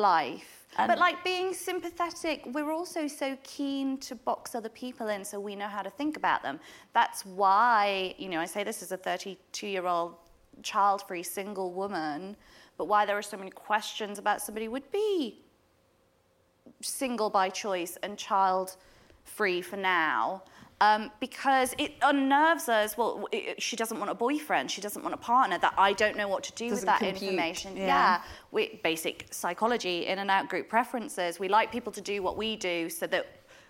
life. And- but like being sympathetic, we're also so keen to box other people in so we know how to think about them. That's why, you know, I say this as a 32 year old child free single woman, but why there are so many questions about somebody would be single by choice and child free for now. Um, because it unnerves us. Well, it, she doesn't want a boyfriend. She doesn't want a partner. That I don't know what to do with Doesn't that compute, information. yeah. we, basic psychology, in and out group preferences. We like people to do what we do so that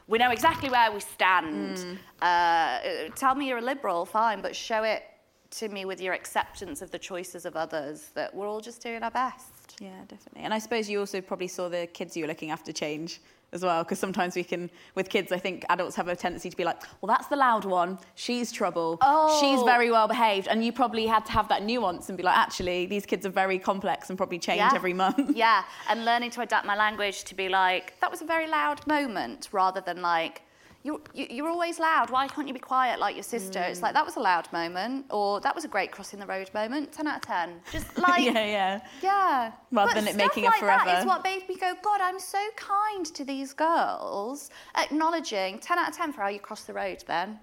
we know exactly where we stand. Mm. Uh, tell me you're a liberal, fine, but show it to me with your acceptance of the choices of others. That we're all just doing our best. Yeah, definitely. And I suppose you also probably saw the kids you were looking after change as well, because sometimes we can, with kids, I think adults have a tendency to be like, well, that's the loud one. She's trouble. She's Oh. very well behaved. And you probably had to have that nuance and be like, actually, these kids are very complex and probably change Yeah. every month. yeah, and learning to adapt my language to be like, that was a very loud moment, rather than like, you're, you- you're always loud. Why can't you be quiet like your sister? It's like, that was a loud moment, or that was a great crossing the road moment, 10 out of 10. Just (laughs) like, yeah, yeah. yeah. Rather But than it making like That forever. is what made me go, God, I'm so kind to these girls, acknowledging 10 out of 10 for how you crossed the road then.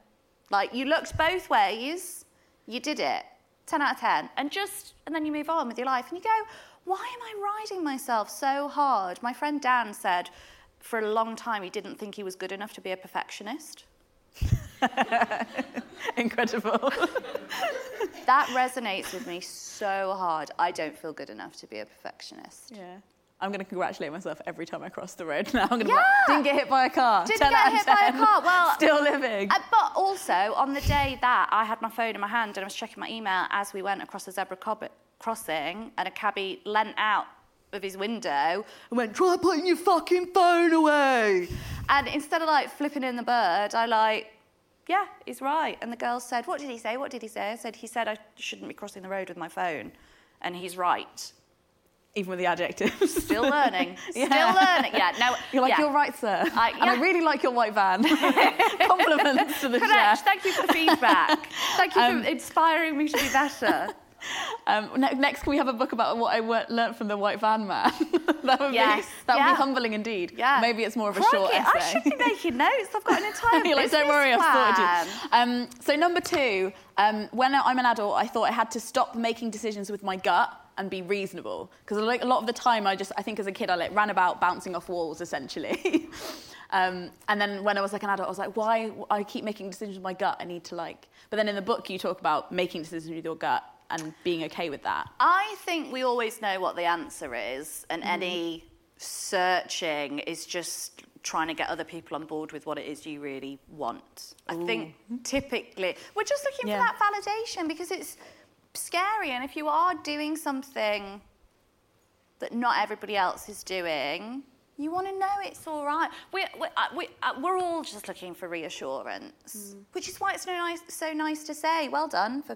Like, you looked both ways, you did it. 10 out of 10. And just, and then you move on with your life and you go, why am I riding myself so hard? My friend Dan said for a long time he didn't think he was good enough to be a perfectionist. (laughs) Incredible. (laughs) That resonates with me so hard. I don't feel good enough to be a perfectionist. yeah. I'm going to congratulate myself every time I cross the road (laughs) now. I'm going to Yeah. be like, didn't get hit by a car. Didn't 10 get hit by a car. Well, Still living. Uh, but also, on the day that I had my phone in my hand and I was checking my email as we went across the zebra crossing, and a cabbie leant out of his window and went, "Try putting your fucking phone away." And instead of like flipping in the bird, I like, "Yeah, he's right." And the girl said, "What did he say? What did he say?" I said, "He said I shouldn't be crossing the road with my phone," and he's right. Even with the adjectives. Still learning. (laughs) Yeah. Still learning. Yeah. No. You're like, yeah. you're right, sir. I- And I really like your white van. (laughs) Compliments to the Correct. chef. Thank you for the feedback. Thank you Um, for inspiring me to be better. (laughs) Um, ne- next, can we have a book about what I w- learnt from the white van man? (laughs) that would Yes, be that would yeah. be humbling indeed. Yeah. Maybe it's more of a Crikey, short essay. I should be making notes. I've got an entire (laughs) You're like, don't worry, I've plan. sorted you. Um, so number two, um, when I'm an adult, I thought I had to stop making decisions with my gut and be reasonable because like a lot of the time I just I think as a kid I like ran about bouncing off walls essentially. um, and then when I was like an adult, I was like, why I keep making decisions with my gut? I need to like. But then in the book you talk about making decisions with your gut and being okay with that. I think we always know what the answer is, and Mm-hmm. any searching is just trying to get other people on board with what it is you really want. I think typically we're just looking Yeah. for that validation because it's scary, and if you are doing something that not everybody else is doing, you want to know it's all right. We're, we're, uh, we, uh, we're all just looking for reassurance, which is why it's so nice, so nice to say, well done for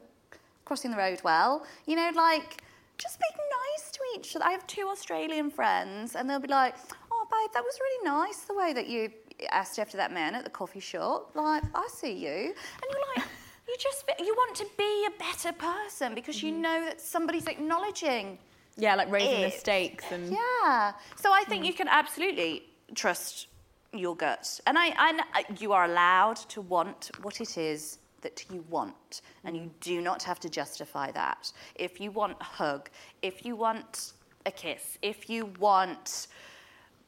crossing the road well. You know, like, just be nice to each other. I have two Australian friends, and they'll be like, oh, babe, that was really nice the way that you asked after that man at the coffee shop. Like, I see you. And you're like, (laughs) you just, you want to be a better person because you mm-hmm. know that somebody's acknowledging Yeah, like raising the stakes and yeah. So I think mm. you can absolutely trust your gut. And I, I uh, you are allowed to want what it is that you want. And you do not have to justify that. If you want a hug, if you want a kiss, if you want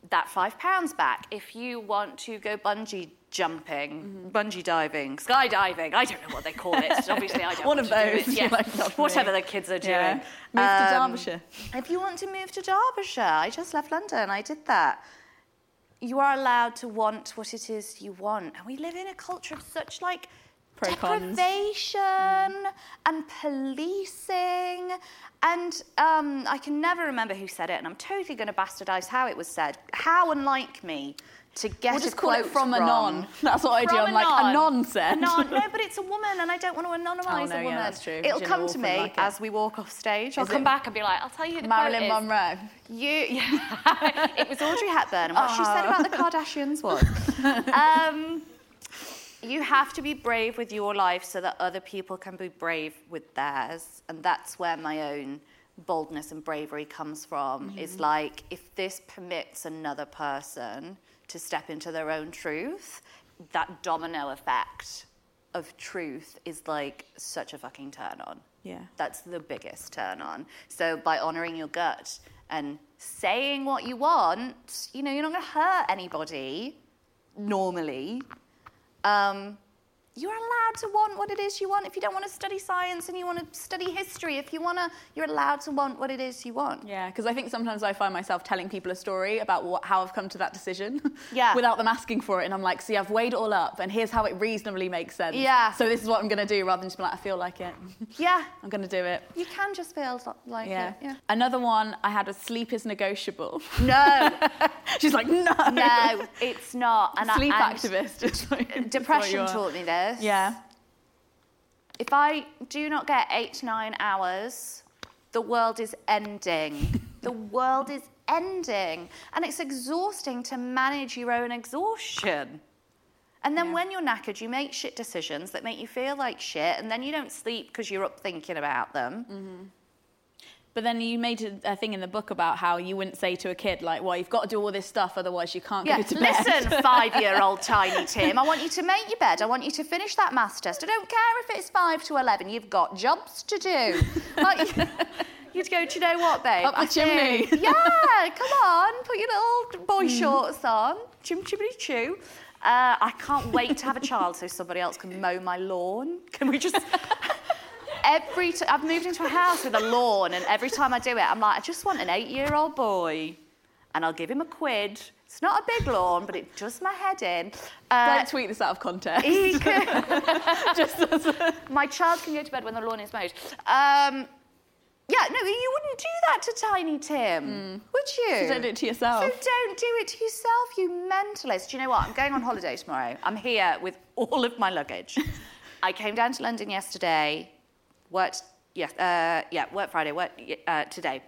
that five pounds back, if you want to go bungee jumping, bungee diving, skydiving, I don't know what they call it. (laughs) Obviously, I don't One want of to those. Yeah. like, Whatever me. the kids are doing. Yeah. Move to Um, Derbyshire. if you want to move to Derbyshire, I just left London, I did that. You are allowed to want what it is you want. And we live in a culture of such like Pro cons. deprivation and policing. And um, I can never remember who said it, and I'm totally going to bastardize how it was said. How unlike me to get We'll just a call it quote from a non. That's what I do. I'm like, a non said. A non. (laughs) No, but it's a woman, and I don't want to anonymise Oh, no, a yeah, woman. that's true. It'll come to me like as we walk off stage. I'll Is come it back and be like, I'll tell you who the Marilyn quote is. Monroe. You, (laughs) yeah. it was Audrey Hepburn, and what she said about the Oh. Kardashians was, (laughs) um, you have to be brave with your life so that other people can be brave with theirs, and that's where my own boldness and bravery comes from mm-hmm. is like if this permits another person to step into their own truth, that domino effect of truth is like such a fucking turn on. Yeah. That's the biggest turn on. So by honoring your gut and saying what you want, you know, you're not going to hurt anybody normally. Um, you're allowed to want what it is you want. If you don't want to study science and you want to study history, if you want to, you're allowed to want what it is you want. Yeah, because I think sometimes I find myself telling people a story about what, how I've come to that decision (laughs) Yeah. without them asking for it. And I'm like, see, I've weighed it all up and here's how it reasonably makes sense. Yeah. So this is what I'm going to do rather than just be like, I feel like it. (laughs) Yeah. I'm going to do it. You can just feel like Yeah. it. Yeah. Another one I had was sleep is negotiable. No. (laughs) She's like, no. No, it's not. And I- Sleep and activist. Like, Depression taught me this. Yeah. If I do not get eight, nine hours, the world is ending. (laughs) the world is ending. And it's exhausting to manage your own exhaustion. And then when you're knackered, you make shit decisions that make you feel like shit, and then you don't sleep because you're up thinking about them. Mm-hmm. But then you made a, thing in the book about how you wouldn't say to a kid, like, well, you've got to do all this stuff, otherwise you can't Yeah, go to bed. listen, (laughs) five year old tiny Tim, I want you to make your bed. I want you to finish that maths test. I don't care if it's five to 11, you've got jobs to do. (laughs) Like, you'd go, do you know what, babe? Up the I chimney." think- yeah, come on, put your little boy Mm. shorts on. Chim chimney choo. Uh, I can't wait to have a child so somebody else can mow my lawn. Can we just. (laughs) Every t- I've moved into a house with a lawn, and every time I do it, I'm like, I just want an eight-year-old boy, and I'll give him a quid. It's not a big lawn, but it does my head in. Uh, Don't tweet this out of context. he (laughs) can- my child can go to bed when the lawn is mowed. Um, yeah, no, you wouldn't do that to Tiny Tim, would you? So don't do it to yourself. So don't do it to yourself, you mentalist. Do you know what? I'm going on holiday tomorrow. I'm here with all of my luggage. (laughs) I came down to London yesterday, worked, yeah, uh, yeah, worked Friday, worked uh, today.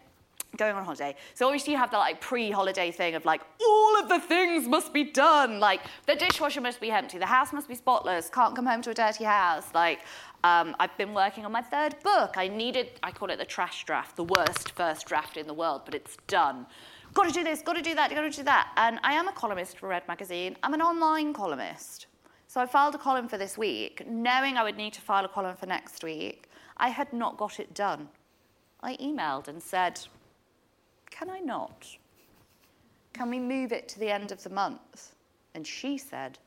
Going on holiday. So obviously you have the like pre-holiday thing of like all of the things must be done. Like the dishwasher must be empty, the house must be spotless, can't come home to a dirty house. Like um, I've been working on my third book. I needed, I call it the trash draft, the worst first draft in the world, but it's done. Got to do this, got to do that, got to do that. And I am a columnist for Red Magazine. I'm an online columnist. So I filed a column for this week, knowing I would need to file a column for next week. I had not got it done. I emailed and said, Can I not? Can we move it to the end of the month? And she said,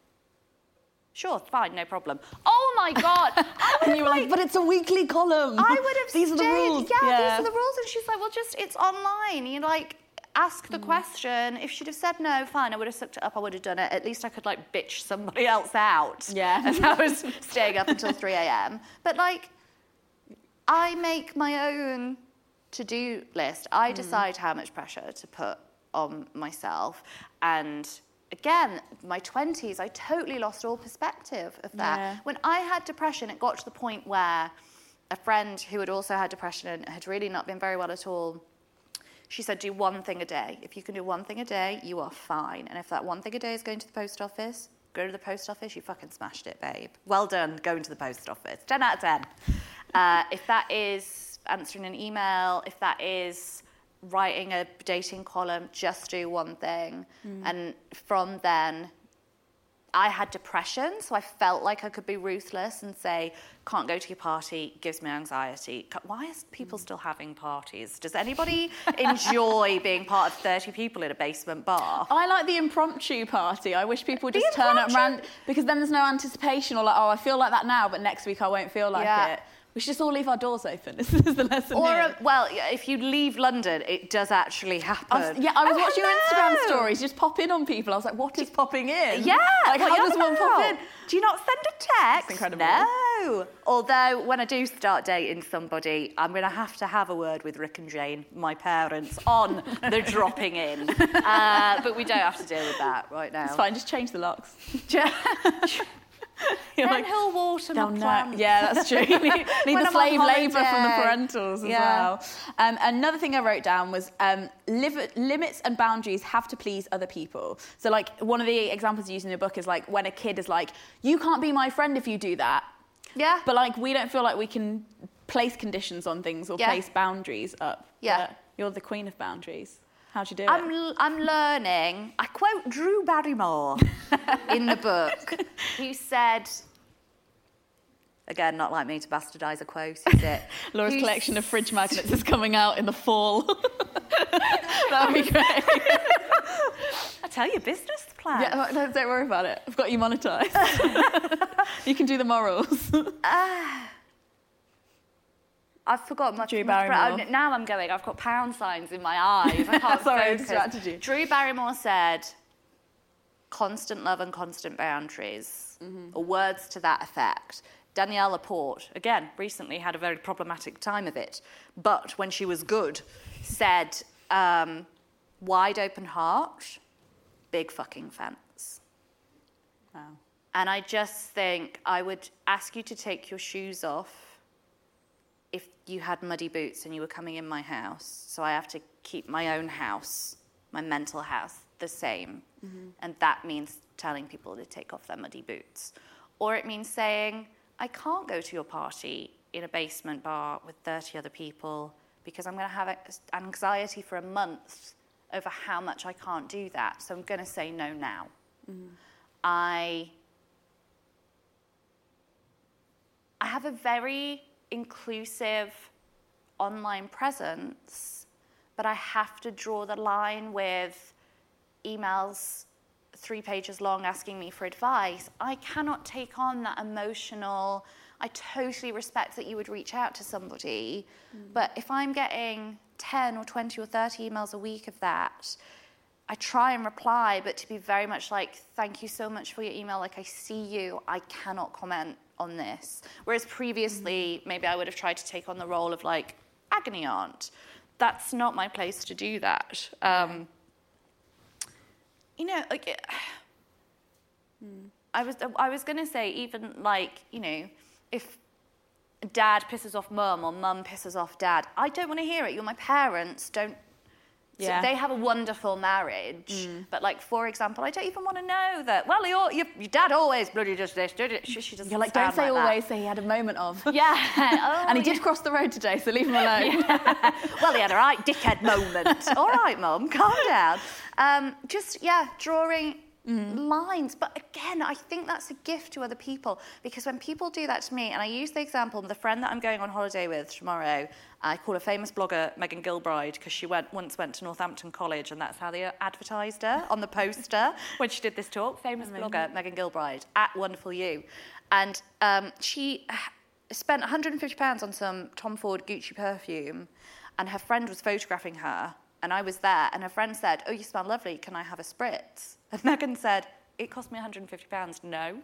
Sure, fine, no problem. Oh my God! (laughs) And you were like, but it's a weekly column. I would have These are the rules. Yeah, these are the rules. And she's like, well, just it's online. You like ask Mm. the question. If she'd have said no, fine, I would have sucked it up. I would have done it. At least I could like bitch somebody (laughs) else out. Yeah. (laughs) As I was staying up until 3 a.m. But like, I make my own to-do list. Mm. I decide how much pressure to put on myself. And again, my 20s, I totally lost all perspective of that. Yeah. When I had depression, it got to the point where a friend who had also had depression and had really not been very well at all, she said, do one thing a day. If you can do one thing a day, you are fine. And if that one thing a day is going to the post office, go to the post office, you fucking smashed it, babe. Well done, going to the post office. 10 out of 10. Uh, if that is answering an email, if that is writing a dating column, just do one thing. And from then, I had depression, so I felt like I could be ruthless and say, can't go to your party, gives me anxiety. Why is people still having parties? Does anybody (laughs) enjoy being part of 30 people in a basement bar? I like the impromptu party. I wish people just turn up impromptu- ran because then there's no anticipation or like, oh, I feel like that now, but next week I won't feel like Yeah. it. We should just all leave our doors open. This (laughs) is the lesson Or, here. uh, well, if you leave London, it does actually happen. I was, yeah, I was Oh, watching your! Instagram stories. Just pop in on people. I was like, what is popping in? Yeah, like how does one pop in? Do you not send a text? incredible. No. Although when I do start dating somebody, I'm going to have to have a word with Rick and Jane, my parents, on the (laughs) dropping in. Uh, but we don't have to deal with that right now. It's fine. Just change the locks. (laughs) (laughs) then like, he'll water my plants. Yeah, that's true. You (laughs) (laughs) need, need the slave labour from the parentals as Yeah. well. Um, another thing I wrote down was um, liv- limits and boundaries have to please other people. So, like, one of the examples used in the book is like when a kid is like, "You can't be my friend if you do that." Yeah. But like, we don't feel like we can place conditions on things or Yeah. place boundaries up. Yeah. You're the queen of boundaries. How'd you do it? I'm, l- I'm learning. I quote Drew Barrymore in the book, who said, again, not like me to bastardize a quote, is it? (laughs) Laura's Who collection of fridge (laughs) magnets is coming out in the fall. (laughs) that would be great. I tell you, business plan. Yeah, no, don't worry about it. I've got you monetized. you can do the morals. I've forgotten my, Drew my Barrymore. oh, Now I'm going. I've got pound signs in my eyes. I can't Sorry, focus. distracted you. Drew Barrymore said, "Constant love and constant boundaries," Mm-hmm. or words to that effect. Danielle Laporte, again, recently had a very problematic time of it, but when she was good, said, um, "Wide open heart, big fucking fence." Wow. And I just think I would ask you to take your shoes off if you had muddy boots and you were coming in my house. So I have to keep my own house, my mental house, the same. And that means telling people to take off their muddy boots. Or it means saying, I can't go to your party in a basement bar with 30 other people because I'm going to have anxiety for a month over how much I can't do that. So I'm going to say no now. Mm-hmm. I I have a very inclusive online presence, but I have to draw the line with emails three pages long asking me for advice. I cannot take on that emotional. I totally respect that you would reach out to somebody, but if I'm getting 10 or 20 or 30 emails a week of that, I try and reply, but to be very much like, thank you so much for your email. Like, I see you. I cannot comment on this. Whereas previously, maybe I would have tried to take on the role of like agony aunt. That's not my place to do that. Um, you know, like, (sighs) hmm. I was, I was going to say, even like, you know, if dad pisses off mum or mum pisses off dad, I don't want to hear it. You're my parents. Don't so Yeah. they have a wonderful marriage, hmm. but like for example, I don't even want to know that. Well, your, your, your dad always bloody does this, did it? She, she doesn't You're like, don't say like that. always, say he had a moment of. (laughs) Yeah. Oh, (laughs) and he oh, yeah. did cross the road today, so leave him (laughs) alone. well, he had a right dickhead moment. All right, mum, calm down. Um, just yeah, drawing lines. But again, I think that's a gift to other people because when people do that to me, and I use the example of the friend that I'm going on holiday with tomorrow. I call a famous blogger Megan Gilbride because she went once went to Northampton College, and that's how they advertised her on the poster (laughs) when she did this talk. Famous blogger Megan Gilbride at Wonderful You, and um, she spent 150 pounds on some Tom Ford Gucci perfume, and her friend was photographing her, and I was there, and a friend said, "Oh, you smell lovely. Can I have a spritz?" (laughs) And Megan said, "It cost me 150 pounds. No."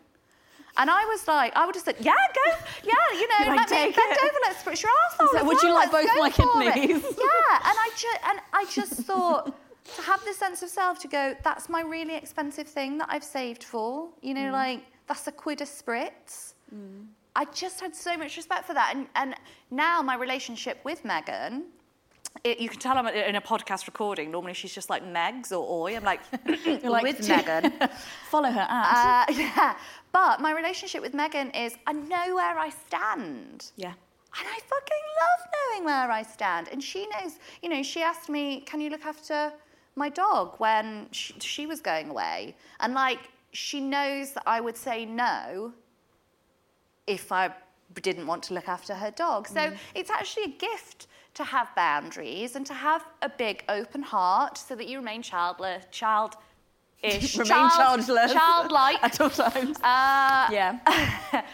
And I was like, I would have said, yeah, go, yeah, you know, let me "Take bend it." over, let's spritz your arsehole So would you like both my for it." kidneys? (laughs) Yeah, and I, ju- and I just thought, to have this sense of self to go, that's my really expensive thing that I've saved for, you know, mm. like, that's a quid a spritz. Mm. I just had so much respect for that. And, and now my relationship with Megan, it, you can tell I'm in a podcast recording. Normally she's just like Megs or Oi. I'm like, (laughs) (laughs) like, with Megan. (laughs) Follow her at. Uh, yeah. But my relationship with Megan is I know where I stand. yeah. And I fucking love knowing where I stand. And she knows, you know, she asked me, can you look after my dog when she, she was going away? And like, she knows that I would say no if I didn't want to look after her dog. So it's actually a gift to have boundaries and to have a big open heart so that you remain childless, (laughs) child ish. Remain childless. Childlike. At all times. Uh, yeah. (laughs)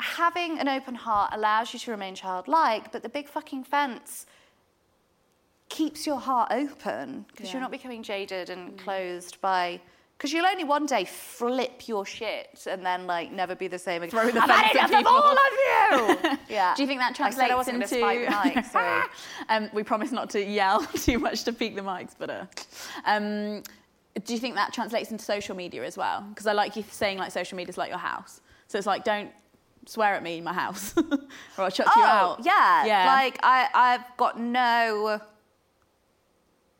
having an open heart allows you to remain childlike, but the big fucking fence keeps your heart open because Yeah. you're not becoming jaded and closed by. Because you'll only one day flip your shit and then like never be the same again. Throw the (laughs) I've had enough of all of you. (laughs) yeah. Do you think that I said I translates wasn't into? to spike the mic, (laughs) sorry. um, we promise not to yell too much to peak the mics, but uh, um, do you think that translates into social media as well? Because I like you saying like social media is like your house, so it's like don't swear at me in my house, or I'll chuck you out. Oh, yeah. yeah. Like I, I've got no.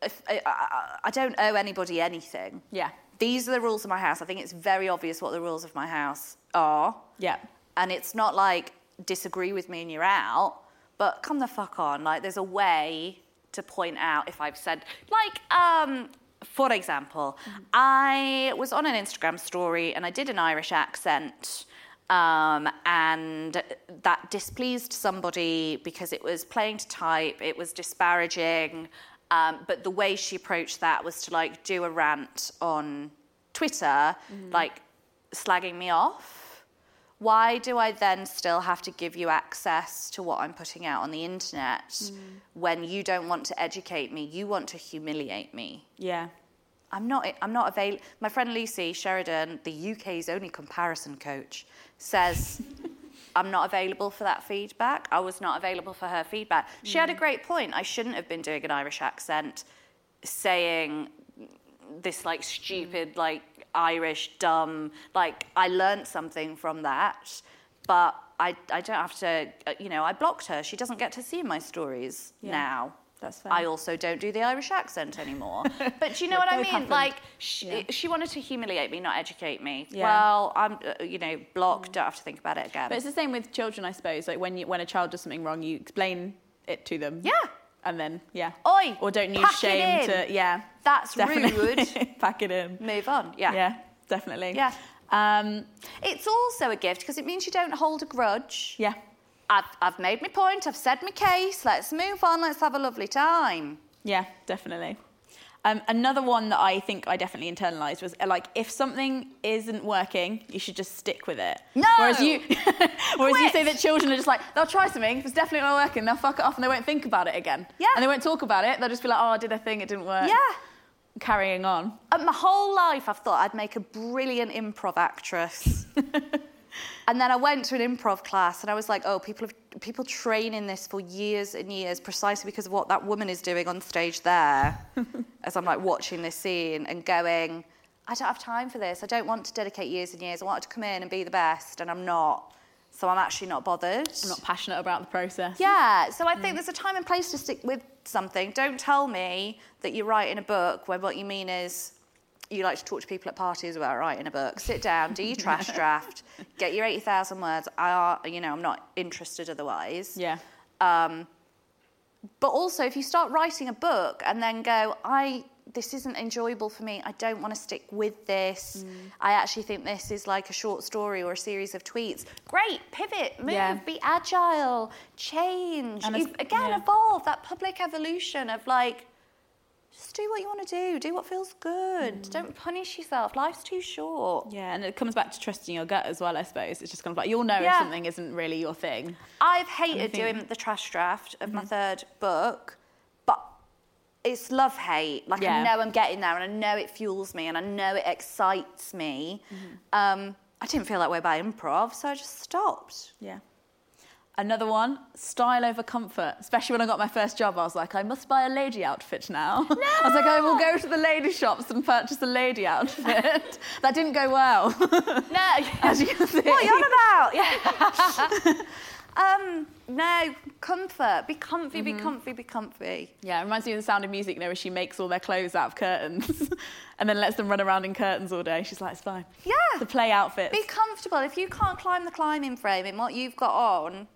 If, I, I, I don't owe anybody anything. yeah, These are the rules of my house. I think it's very obvious what the rules of my house are. yeah, And it's not like disagree with me and you're out. but come the fuck on. Like, there's a way to point out if I've said, like, um, for example, I was on an Instagram story and I did an Irish accent. Um, and that displeased somebody because it was playing to type, it was disparaging. Um, but the way she approached that was to like do a rant on Twitter, like slagging me off. Why do I then still have to give you access to what I'm putting out on the internet when you don't want to educate me? You want to humiliate me. Yeah. I'm not. I'm not available. My friend Lucy Sheridan, the UK's only comparison coach, says (laughs) I'm not available for that feedback. I was not available for her feedback. She had a great point. I shouldn't have been doing an Irish accent, saying this like stupid, like Irish dumb. Like I learned something from that, but I I don't have to. uh, You know, I blocked her. She doesn't get to see my stories Yeah. now. That's fair. I also don't do the Irish accent anymore. (laughs) But do you know what I mean? happened. Like, she, Yeah. she wanted to humiliate me, not educate me. Yeah. Well, I'm, uh, you know, blocked. Don't have to think about it again. But it's the same with children, I suppose. Like when you, when a child does something wrong, you explain it to them. Yeah. And then yeah. Oi, Or don't use shame to yeah. That's definitely. rude. (laughs) Pack it in. Move on. Yeah. Yeah, definitely. Yeah. Um, It's also a gift because it means you don't hold a grudge. yeah. I've, I've made my point. I've said my case. Let's move on. Let's have a lovely time. Yeah, definitely. Um, another one that I think I definitely internalized was uh, like if something isn't working, you should just stick with it. No! Whereas you, (laughs) whereas you say that children are just like they'll try something, if it's definitely not working, they'll fuck it off and they won't think about it again. Yeah. And they won't talk about it. They'll just be like, oh, I did a thing, it didn't work. Yeah. Carrying on. And my whole life, I've thought I'd make a brilliant improv actress. (laughs) and then I went to an improv class, and I was like, "Oh, people have people train in this for years and years, precisely because of what that woman is doing on stage there." (laughs) As I'm like watching this scene and going, "I don't have time for this. I don't want to dedicate years and years. I want to come in and be the best, and I'm not. So I'm actually not bothered. I'm not passionate about the process. Yeah, so I think mm. there's a time and place to stick with something. Don't tell me that you're writing a book when what you mean is you like to talk to people at parties about writing a book. Sit down, do your trash (laughs) draft, get your 80,000 words. I are, you know, I'm not interested otherwise. Yeah. Um, but also, if you start writing a book and then go, I this isn't enjoyable for me. I don't want to stick with this. I actually think this is like a short story or a series of tweets. Great, pivot, move, Yeah. be agile, change. Again, yeah. evolve that public evolution of like, just do what you want to do. Do what feels good. Don't punish yourself. Life's too short. Yeah, and it comes back to trusting your gut as well, I suppose. It's just kind of like you'll know Yeah. if something isn't really your thing. I've hated think- Mm-hmm. doing the trash draft of my third book, but it's love hate. Like Yeah. I know I'm getting there, and I know it fuels me, and I know it excites me. Mm-hmm. Um, I didn't feel that way about improv, so I just stopped. Yeah. Another one, style over comfort. Especially when I got my first job, I was like, I must buy a lady outfit now. No! (laughs) I was like, I will go to the lady shops and purchase a lady outfit. (laughs) that didn't go well. (laughs) No, As you can see. what are you on about? Yeah. um, no, comfort. Be comfy. Mm-hmm. Be comfy. Be comfy. Yeah, it reminds me of the Sound of Music, you know, where she makes all their clothes out of curtains and then lets them run around in curtains all day. She's like, it's fine. Yeah. The play outfits. Be comfortable. If you can't climb the climbing frame in what you've got on,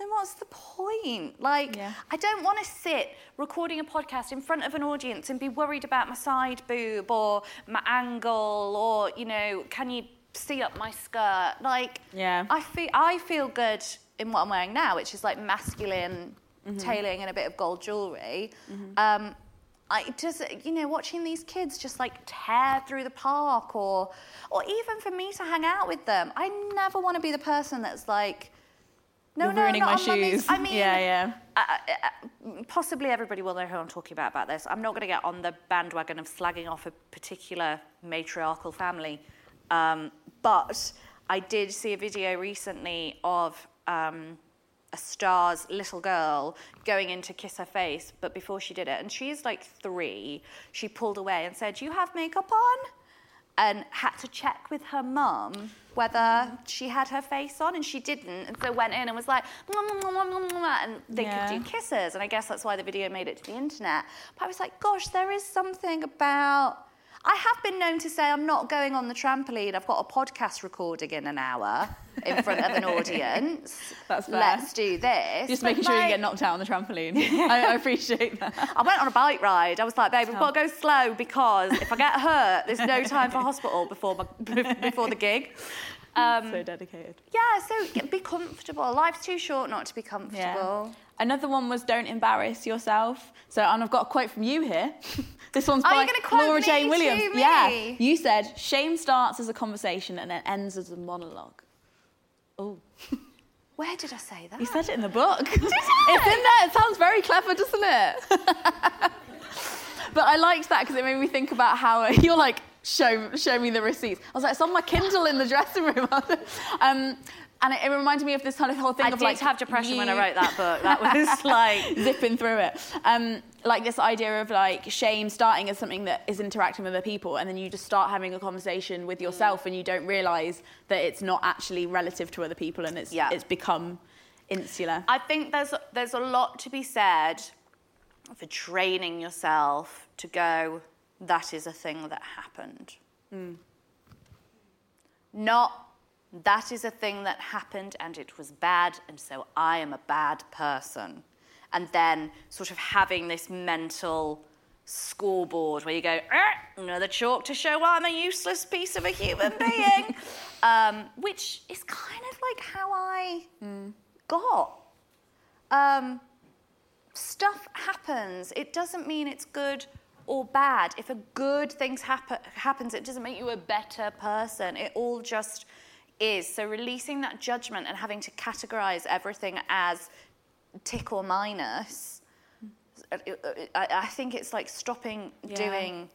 then what's the point? Like, Yeah. I don't want to sit recording a podcast in front of an audience and be worried about my side boob or my angle or, you know, can you see up my skirt? Like, Yeah. I feel I feel good in what I'm wearing now, which is like masculine tailoring and a bit of gold jewelry. Um, I just, you know, watching these kids just like tear through the park, or, or even for me to hang out with them, I never want to be the person that's like, no, You're no, ruining my shoes. I (laughs) mean, Yeah, yeah. uh, uh, uh, possibly everybody will know who I'm talking about about this. I'm not going to get on the bandwagon of slagging off a particular matriarchal family, um, but I did see a video recently of um, a star's little girl going in to kiss her face, but before she did it, and she's like three, she pulled away and said, "You have makeup on." And had to check with her mum whether she had her face on, and she didn't. And so went in and was like, "Mwah, mwah, mwah, mwah, mwah, mwah," and they Yeah. could do kisses. And I guess that's why the video made it to the internet. But I was like, gosh, there is something about. I have been known to say I'm not going on the trampoline. I've got a podcast recording in an hour in front of an audience. (laughs) That's fair. Let's do this. Just But, making sure you like, get knocked out on the trampoline. (laughs) I, I appreciate that. I went on a bike ride. I was like, babe, we've got to go slow because if I get hurt, there's no time for hospital before my, (laughs) before the gig. Um, so dedicated. yeah, so be comfortable. Life's too short not to be comfortable. Another one was don't embarrass yourself. So, and I've got a quote from you here. This one's Are by you gonna quote Laura Jane Williams. Yeah, you said shame starts as a conversation and it ends as a monologue. Oh, (laughs) Where did I say that? you said it in the book. (laughs) It's in there. It sounds very clever, doesn't it? (laughs) but I liked that because it made me think about how you're like, show, show me the receipts. I was like, it's on my Kindle in the dressing room. um, and it, it reminded me of this kind of whole thing I of did like have depression when I wrote that book. That (laughs) was like zipping through it. Um, like this idea of like shame starting as something that is interacting with other people, and then you just start having a conversation with yourself, and you don't realise that it's not actually relative to other people, and it's Yeah. it's become insular. I think there's there's a lot to be said for training yourself to go. That is a thing that happened. Not that is a thing that happened and it was bad, and so I am a bad person. And then sort of having this mental scoreboard where you go, "Er, another chalk to show I'm a useless piece of a human being, (laughs) um, which is kind of like how I got. Um, stuff happens. It doesn't mean it's good or bad. If a good thing happen, happens, it doesn't make you a better person. It all just is. So releasing that judgment and having to categorize everything as tick or minus, mm. I, I think it's like stopping Yeah. doing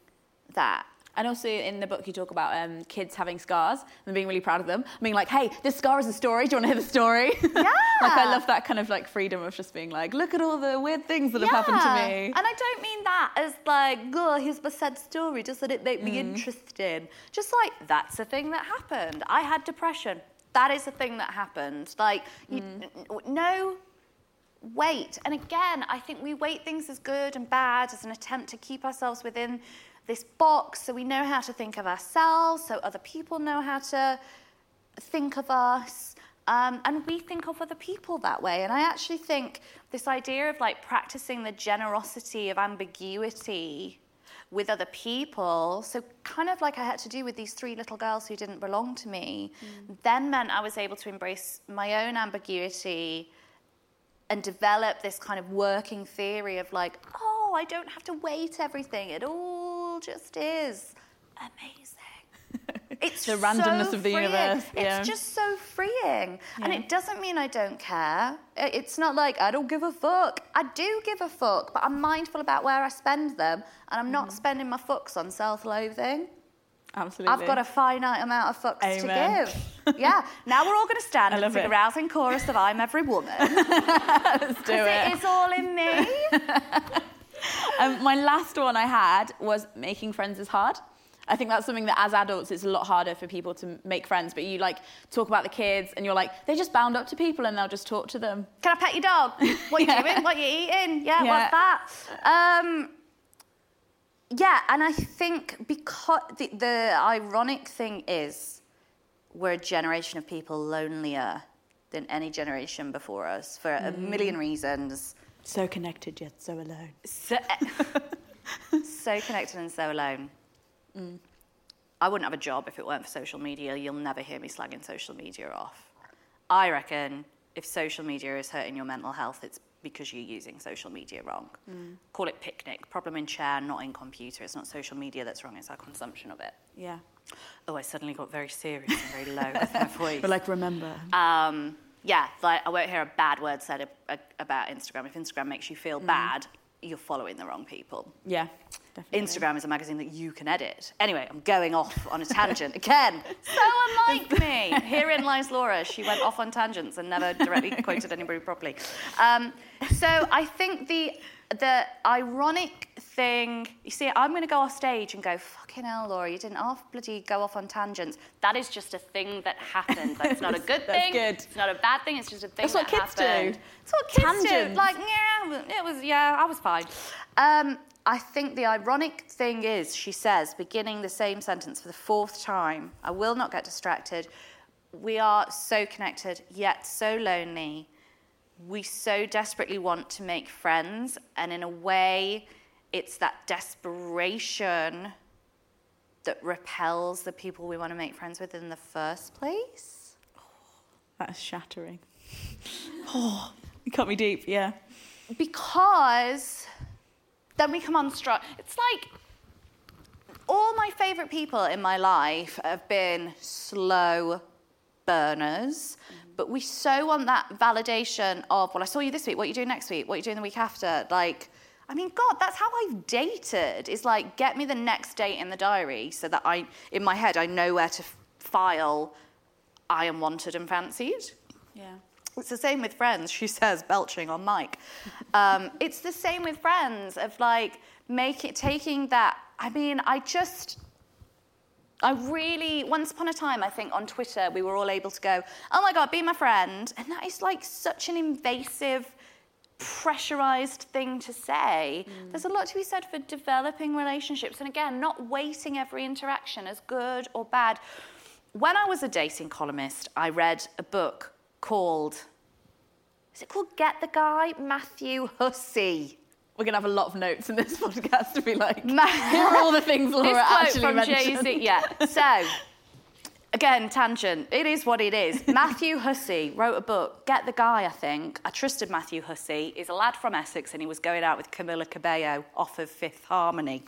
that. And also in the book, you talk about um, kids having scars and being really proud of them. I mean, like, hey, this scar is a story. Do you want to hear the story? (laughs) Yeah. like, I love that kind of like freedom of just being like, look at all the weird things that have happened to me. And I don't mean that as like, oh, here's my sad story, just that it make me Mm. interesting. Just like, that's a thing that happened. I had depression. That is a thing that happened. Like, you, Mm. no weight. And again, I think we weight things as good and bad as an attempt to keep ourselves within this box so we know how to think of ourselves, so other people know how to think of us. Um, and we think of other people that way. And I actually think this idea of like practicing the generosity of ambiguity with other people, so kind of like I had to do with these three little girls who didn't belong to me, then meant I was able to embrace my own ambiguity and develop this kind of working theory of like, oh, I don't have to weight everything. It all just is amazing. (laughs) It's The randomness so of the freeing. universe, It's just so freeing. And it doesn't mean I don't care. It's not like I don't give a fuck. I do give a fuck, but I'm mindful about where I spend them. And I'm not mm-hmm. spending my fucks on self loathing. Absolutely. I've got a finite amount of fucks Amen. to give. (laughs) Yeah. Now we're all going to stand and sing it. a rousing chorus of I'm Every Woman. (laughs) Let's do it. it is all in me. (laughs) Um, my last one I had was making friends is hard. I think that's something that as adults it's a lot harder for people to make friends. But you like talk about the kids and you're like, they just bound up to people and they'll just talk to them. Can I pet your dog? (laughs) What you Yeah. doing? What you eating? Yeah, Yeah. what's that? Um, yeah, and I think because the, the ironic thing is we're a generation of people lonelier than any generation before us for a million reasons. So connected yet so alone. So, eh, so connected and so alone. Mm. I wouldn't have a job if it weren't for social media. You'll never hear me slagging social media off. I reckon if social media is hurting your mental health, it's because you're using social media wrong. Mm. Call it picnic. Problem in chair, not in computer. It's not social media that's wrong, it's our consumption of it. Yeah. Oh, I suddenly got very serious and very low with my (laughs) voice. But like, remember. Um, yeah, like I won't hear a bad word said a- a- about Instagram. If Instagram makes you feel bad, you're following the wrong people. yeah. Definitely. Instagram is a magazine that you can edit. Anyway, I'm going off on a tangent again. (laughs) So unlike me. (laughs) Herein lies Laura. She went off on tangents and never directly (laughs) quoted anybody properly. Um, so I think the the ironic thing. You see, I'm going to go off stage and go, fucking hell, Laura, you didn't off bloody go off on tangents. That is just a thing that happened. That's not a (laughs) good That's thing. good. It's not a bad thing. It's just a thing That's what kids do. It's what kids do. Tangents. Like, yeah, it was, yeah, I was fine. Um, I think the ironic thing is, she says, beginning the same sentence for the fourth time, I will not get distracted. We are so connected, yet so lonely. We so desperately want to make friends, and in a way, it's that desperation that repels the people we want to make friends with in the first place. Oh, That's shattering. (laughs) Oh, you cut me deep, yeah. because then we come on strong. It's like all my favourite people in my life have been slow burners, but we so want that validation of, well, I saw you this week, what are you doing next week, what are you doing the week after? Like, I mean, God, that's how I've dated. Is like, get me the next date in the diary so that I, in my head, I know where to f- file I am wanted and fancied. Yeah. It's the same with friends, she says, belching on mic. Um, it's the same with friends of like make it, taking that. I mean, I just, I really, once upon a time, I think on Twitter, we were all able to go, oh my God, be my friend. And that is like such an invasive, pressurized thing to say. Mm. There's a lot to be said for developing relationships. And again, not weighting every interaction as good or bad. When I was a dating columnist, I read a book called, is it called Get the Guy? Matthew Hussey. We're going to have a lot of notes in this (laughs) podcast to be like, here are all the things Laura this quote actually from mentioned. Jay-Z, yeah. So, again, tangent. It is what it is. (laughs) Matthew Hussey wrote a book, Get the Guy, I think. I trusted Matthew Hussey. He's a lad from Essex and he was going out with Camila Cabello off of Fifth Harmony.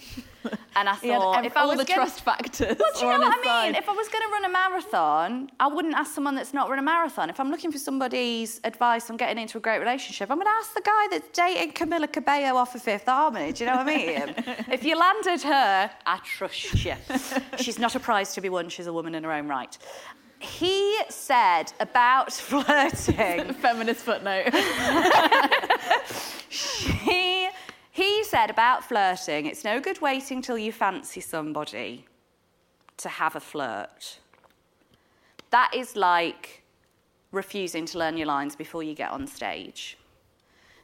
(laughs) And I thought, if I all was the gonna- trust factors Well, do you know what I mean? side. If I was going to run a marathon, I wouldn't ask someone that's not run a marathon. If I'm looking for somebody's advice on getting into a great relationship, I'm going to ask the guy that's dating Camila Cabello off of Fifth Harmony. Do you know what I mean? (laughs) if you landed her, I trust you. (laughs) She's not a prize to be won. She's a woman in her own right. He said about flirting. Feminist footnote. he, he said about flirting, it's no good waiting till you fancy somebody to have a flirt. That is like refusing to learn your lines before you get on stage.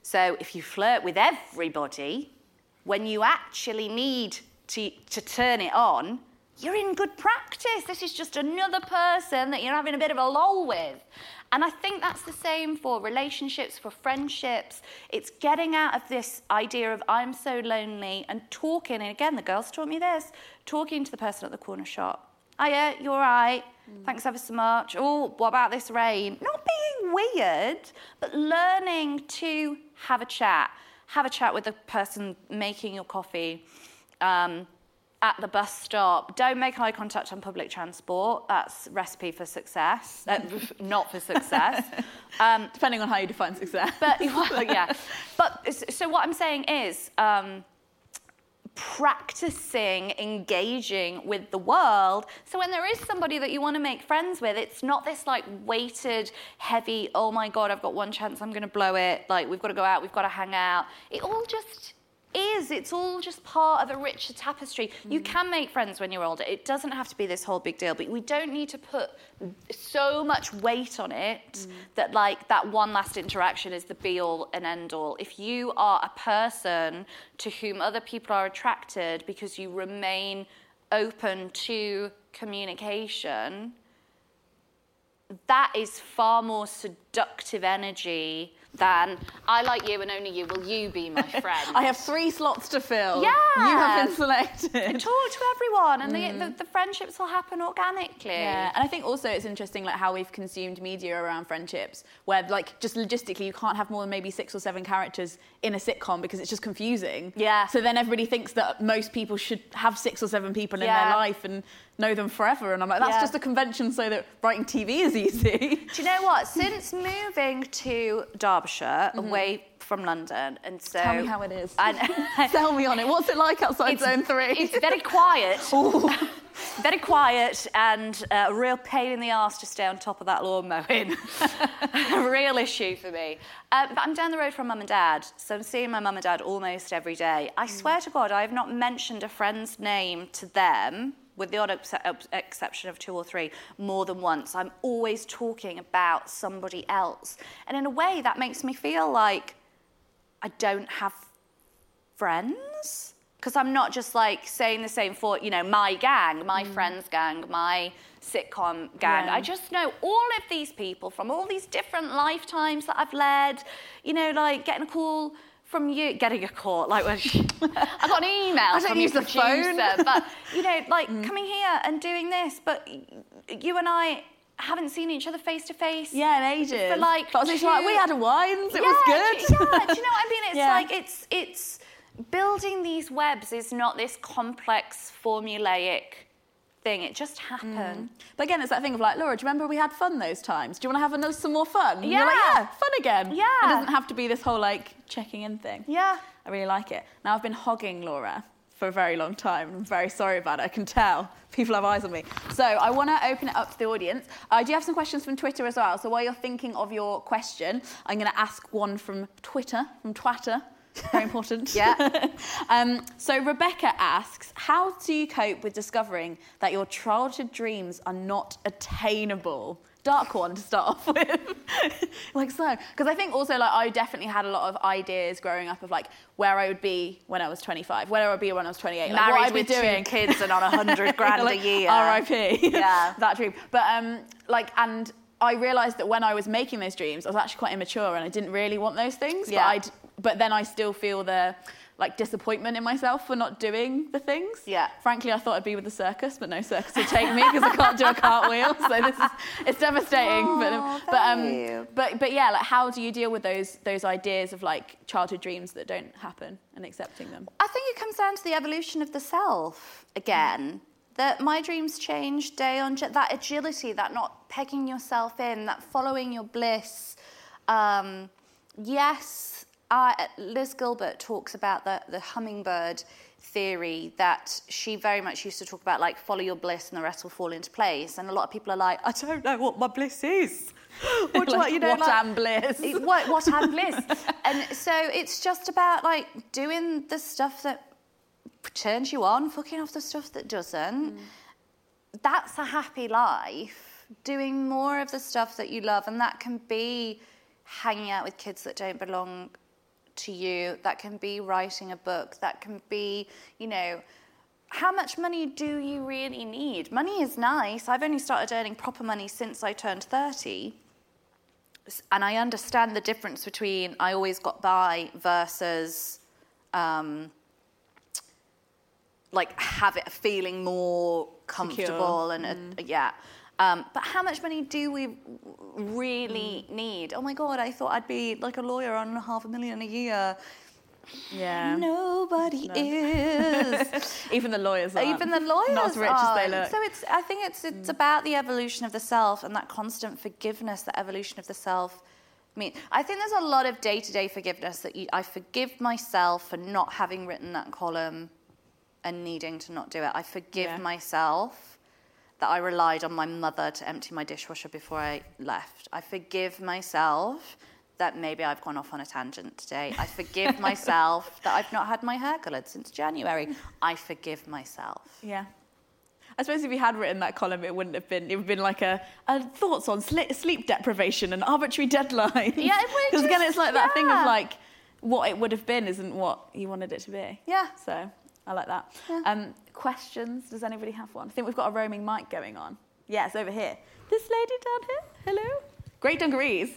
So if you flirt with everybody, when you actually need to, to turn it on, you're in good practice. This is just another person that you're having a bit of a lull with. And I think that's the same for relationships, for friendships. It's getting out of this idea of I'm so lonely and talking. And again, the girls taught me this talking to the person at the corner shop. Hiya, you're all right? Thanks ever so much. Oh, what about this rain? Not being weird, but learning to have a chat. Have a chat with the person making your coffee. Um, at the bus stop. Don't make eye contact on public transport. That's recipe for success, uh, (laughs) not for success. (laughs) Um, Depending on how you define success. but (laughs) well, yeah. But so what I'm saying is. Um, practicing engaging with the world so when there is somebody that you want to make friends with it's not this like weighted heavy oh my god i've got one chance i'm going to blow it like we've got to go out we've got to hang out it all just is it's all just part of a richer tapestry. You mm. can make friends when you're older. It doesn't have to be this whole big deal but we don't need to put so much weight on it mm. that like that one last interaction is the be all and end all if you are a person to whom other people are attracted because you remain open to communication that is far more seductive energy than I like you and only you. Will you be my (laughs) friend? I have three slots to fill. Yeah. You have been selected. Talk to everyone, and the, mm. the, the friendships will happen organically. Yeah, and I think also it's interesting like how we've consumed media around friendships, where like just logistically you can't have more than maybe six or seven characters in a sitcom because it's just confusing. Yeah. So then everybody thinks that most people should have six or seven people in Yeah. their life and know them forever, and I'm like, that's Yeah. just a convention so that writing TV is easy. Do you know what? (laughs) Since moving to Derbyshire, away from London, and so Mm-hmm. Tell me how it is. I. (laughs) Sell me on it. What's it like outside Zone Three? It's very quiet. (laughs) (laughs) very quiet and uh, a real pain in the arse to stay on top of that lawn mowing. a real issue for me. Uh, but I'm down the road from mum and dad, so I'm seeing my mum and dad almost every day. I swear to God, I have not mentioned a friend's name to them with the odd ex- ex- exception of two or three, more than once. I'm always talking about somebody else. And in a way, that makes me feel like I don't have friends. Because I'm not just like saying the same for, you know, my gang, my mm. friend's gang, my sitcom gang. Yeah. I just know all of these people from all these different lifetimes that I've led. You know, like getting a call from you, getting a call, like when (laughs) I got an email I don't from use the phone. but you know, (laughs) like mm. coming here and doing this, but you and I haven't seen each other face to face. Yeah, in ages. For like, But literally like, we had a wines, it yeah, was do- good. yeah, do you know what I mean? It's (laughs) Yeah. like it's it's building these webs is not this complex formulaic thing. It just happened. Mm. But again, it's that thing of like, Laura, do you remember we had fun those times? Do you want to have another, some more fun? And You're like, Yeah. yeah, fun again. Yeah. It doesn't have to be this whole like checking in thing. Yeah. I really like it. Now, I've been hogging Laura for a very long time. I'm very sorry about it. I can tell. People have eyes on me. So I want to open it up to the audience. I do have some questions from Twitter as well. So while you're thinking of your question, I'm going to ask one from Twitter, from Twitter. Very important. Yeah. (laughs) um, so Rebecca asks, how do you cope with discovering that your childhood dreams are not attainable? Dark one to start off with, (laughs) like so. Because I think also like I definitely had a lot of ideas growing up of like where I would be when I was 25, where I would be when I was 28, like, what Married I'd be with two doing. kids and on a hundred (laughs) grand Like, a year. R.I.P. Yeah. that dream. But um, like, and I realised that when I was making those dreams, I was actually quite immature and I didn't really want those things. Yeah. But I'd, but then I still feel the like disappointment in myself for not doing the things. Yeah. Frankly, I thought I'd be with the circus, but no circus would take me because I can't do a cartwheel. (laughs) So this is it's devastating. but Aw, but um, babe. but but yeah, like how do you deal with those those ideas of like childhood dreams that don't happen and accepting them? I think it comes down to the evolution of the self again. That my dreams change day on day. That agility, that not pegging yourself in, that following your bliss. Um, yes, I, Liz Gilbert talks about the, the hummingbird theory that she very much used to talk about, like follow your bliss and the rest will fall into place. And a lot of people are like, I don't know what my bliss is. (laughs) What, I- Like, you know, what like- am bliss? what, what am bliss? (laughs) and so it's just about like doing the stuff that turns you on, fucking off the stuff that doesn't. Mm. That's a happy life. Doing more of the stuff that you love, and that can be hanging out with kids that don't belong to you. That can be writing a book. That can be, you know, how much money do you really need? Money is nice. I've only started earning proper money since I turned 30 and I understand the difference between I always got by versus um, like have it feeling more comfortable and uh, yeah. Um, but how much money do we really need? Oh my god, I thought I'd be like a lawyer on half a million a year. Yeah. Nobody is. (laughs) Even the lawyers aren't. Even the lawyers Not as rich as they look. So it's. I think it's it's about the evolution of the self and that constant forgiveness, that evolution of the self. I mean, I think there's a lot of day-to-day forgiveness that you, I forgive myself for not having written that column and needing to not do it. I forgive Yeah. myself that I relied on my mother to empty my dishwasher before I left. I forgive myself that maybe I've gone off on a tangent today. I forgive (laughs) myself that I've not had my hair coloured since January. I forgive myself. Yeah. I suppose if you had written that column, it wouldn't have been. It would have been like a, a thoughts on sli- sleep deprivation and arbitrary deadlines. Yeah, it would Because again, it's like that thing of like what it would have been isn't what you wanted it to be. Yeah. So I like that. Um, questions? Does anybody have one? I think we've got a roaming mic going on. Yeah, over here. This lady down here. Hello. Great dungarees.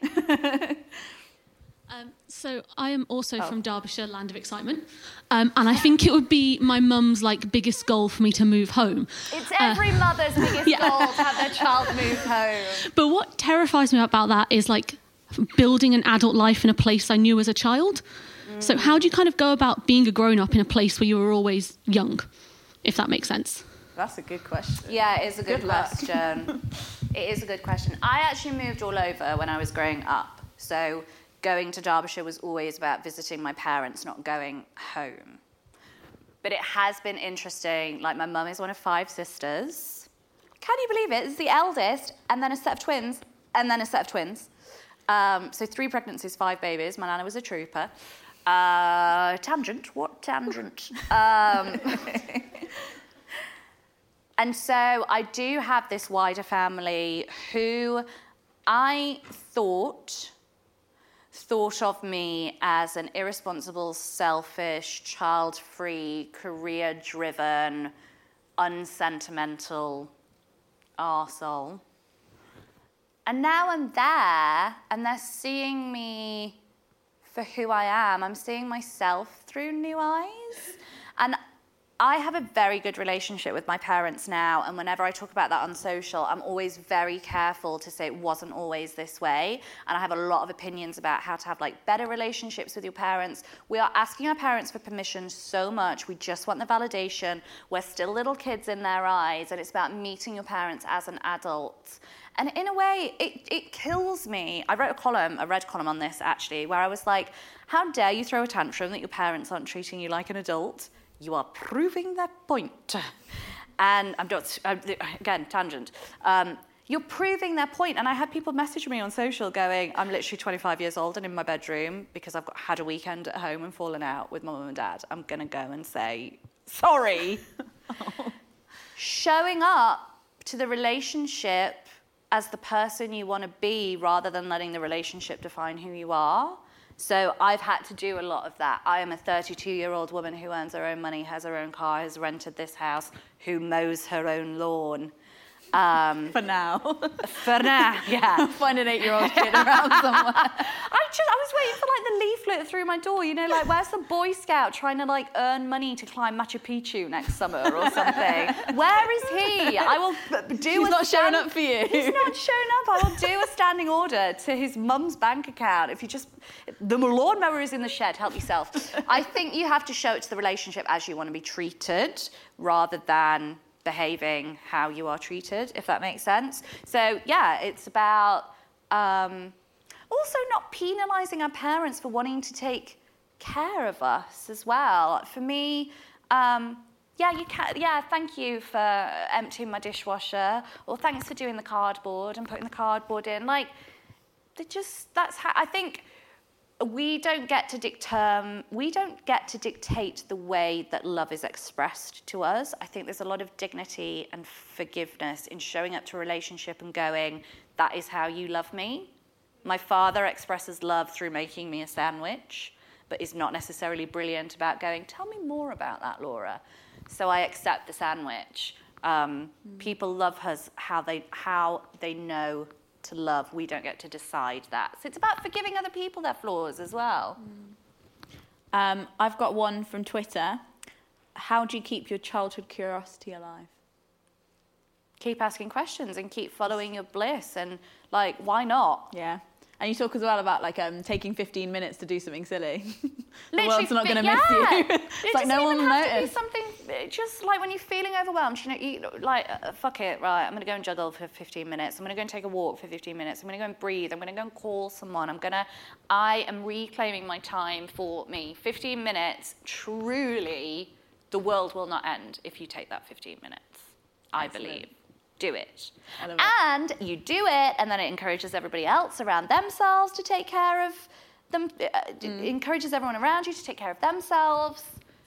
Thank you. (laughs) um, so I am also Oh. from Derbyshire, land of excitement, um, and I think it would be my mum's like biggest goal for me to move home. It's every mother's (laughs) biggest yeah. goal to have their child move home. (laughs) But what terrifies me about that is like building an adult life in a place I knew as a child. So how do you kind of go about being a grown up in a place where you were always young, if that makes sense? That's a good question. Yeah, it is a good, Good question. (laughs) it is a good question. I actually moved all over when I was growing up. So going to Derbyshire was always about visiting my parents, not going home. but it has been interesting. Like, my mum is one of five sisters. Can you believe it? It's the eldest, and then a set of twins, and then a set of twins. Um, so, three pregnancies, five babies. My nana was a trooper. Uh, tangent? What tangent? um, (laughs) and so I do have this wider family who I thought thought of me as an irresponsible, selfish, child-free, career-driven, unsentimental arsehole. And now I'm there, and they're seeing me for who I am. I'm seeing myself through new eyes. And I have a very good relationship with my parents now, and whenever I talk about that on social, I'm always very careful to say it wasn't always this way. And I have a lot of opinions about how to have like better relationships with your parents. We are asking our parents for permission so much. We just want the validation. We're still little kids in their eyes, and it's about meeting your parents as an adult. And in a way, it, it kills me. I wrote a column, a red column on this actually, where I was like, how dare you throw a tantrum that your parents aren't treating you like an adult? You are proving their point. And I'm not, again, tangent. Um, you're proving their point. And I had people message me on social going, I'm literally 25 years old and in my bedroom because I've got, had a weekend at home and fallen out with my mum and dad. I'm going to go and say, sorry. (laughs) Showing up to the relationship as the person you want to be rather than letting the relationship define who you are. So I've had to do a lot of that. I am a 32 year old woman who earns her own money, has her own car, has rented this house, who mows her own lawn. Um, for now. For now, (laughs) yeah. Find an eight year old kid around (laughs) somewhere. I just I was waiting for like the leaflet through my door, you know, like where's the Boy Scout trying to like earn money to climb Machu Picchu next summer or something? (laughs) Where is he? I will do. He's a not showing up for you. He's not showing up. I will do a standing order to his mum's bank account. If you just the Lord lawnmower is in the shed, help yourself. I think you have to show it to the relationship as you want to be treated, rather than behaving how you are treated, if that makes sense. So yeah, it's about. Um, also, not penalising our parents for wanting to take care of us as well. For me, um, yeah, you can. Yeah, thank you for emptying my dishwasher, or thanks for doing the cardboard and putting the cardboard in. Like, they just that's how I think we don't get to dictate we don't get to dictate the way that love is expressed to us. I think there's a lot of dignity and forgiveness in showing up to a relationship and going that is how you love me. My father expresses love through making me a sandwich but is not necessarily brilliant about going tell me more about that laura. So i accept the sandwich. Um, people love us how they how they know to love. We don't get to decide that. So it's about forgiving other people their flaws as well. Um, I've got one from Twitter. How do you keep your childhood curiosity alive? Keep asking questions and keep following your bliss and like why not? Yeah. And you talk as well about like um, taking 15 minutes to do something silly. (laughs) the world's not going to yeah. miss you. (laughs) It it's like doesn't no one will to notice. something uh, just like when you're feeling overwhelmed. You know, you like uh, fuck it, right? I'm gonna go and juggle for 15 minutes. I'm gonna go and take a walk for 15 minutes. I'm gonna go and breathe. I'm gonna go and call someone. I'm gonna. I am reclaiming my time for me. 15 minutes. Truly, the world will not end if you take that 15 minutes. I Excellent. believe. Do it. And you do it, and then it encourages everybody else around themselves to take care of them. Uh, Mm. Encourages everyone around you to take care of themselves.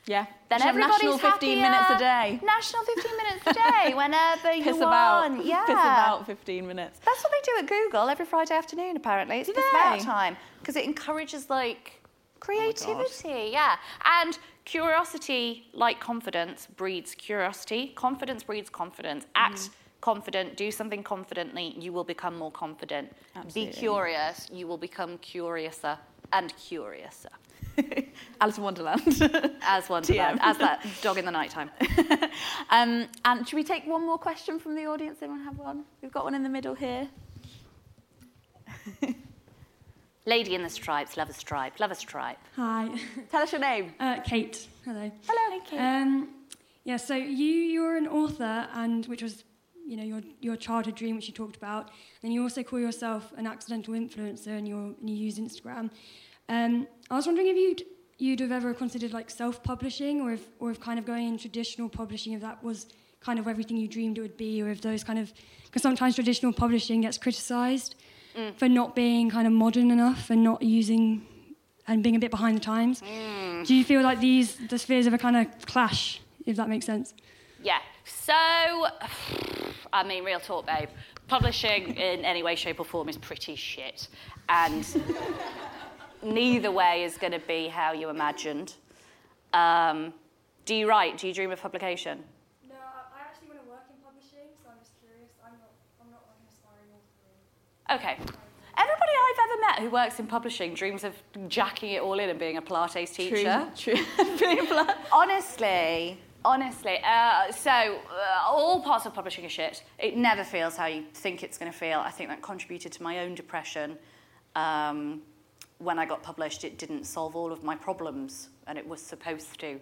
Yeah. Then have everybody's national 15 minutes a day. National 15 minutes a day, (laughs) whenever you Piss about. want. (laughs) Yeah. Piss about 15 minutes. That's what they do at Google every Friday afternoon, apparently. It's Do piss about time because it encourages like Oh creativity. yeah, and curiosity, like confidence, breeds curiosity. Confidence breeds confidence. Act Mm. Confident. Do something confidently. You will become more confident. Absolutely. Be curious. You will become curiouser and curiouser. (laughs) Alice in Wonderland. As Wonderland, (laughs) as that dog in the nighttime. (laughs) um, and should we take one more question from the audience? Anyone have one? We've got one in the middle here. Lady in the stripes, love a stripe, love a stripe. Hi. Tell us your name. Uh, Kate. Hello. Hello, Kate. Um, yeah, so you you're an author, and which was you know your your childhood dream, which you talked about. And you also call yourself an accidental influencer, and you and you use Instagram. Um, I was wondering if you'd you'd have ever considered like self-publishing, or if or if kind of going in traditional publishing, if that was kind of everything you dreamed it would be, or if those kind of because sometimes traditional publishing gets criticised Mm. for not being kind of modern enough and not using and being a bit behind the times. Mm. Do you feel like these the spheres of a kind of clash, if that makes sense? Yeah. So, I mean, real talk, babe. Publishing in any way, shape, or form is pretty shit. And (laughs) neither way is going to be how you imagined. Um, do you write? Do you dream of publication? No, I actually want to work in publishing, so I'm just curious. I'm not, I'm not like an aspiring author. Okay. Everybody I've ever met who works in publishing dreams of jacking it all in and being a Pilates teacher. True. (laughs) honestly, honestly. Uh, so, uh, all parts of publishing are shit. It never feels how you think it's going to feel. I think that contributed to my own depression. Um, when I got published, it didn't solve all of my problems, and it was supposed to.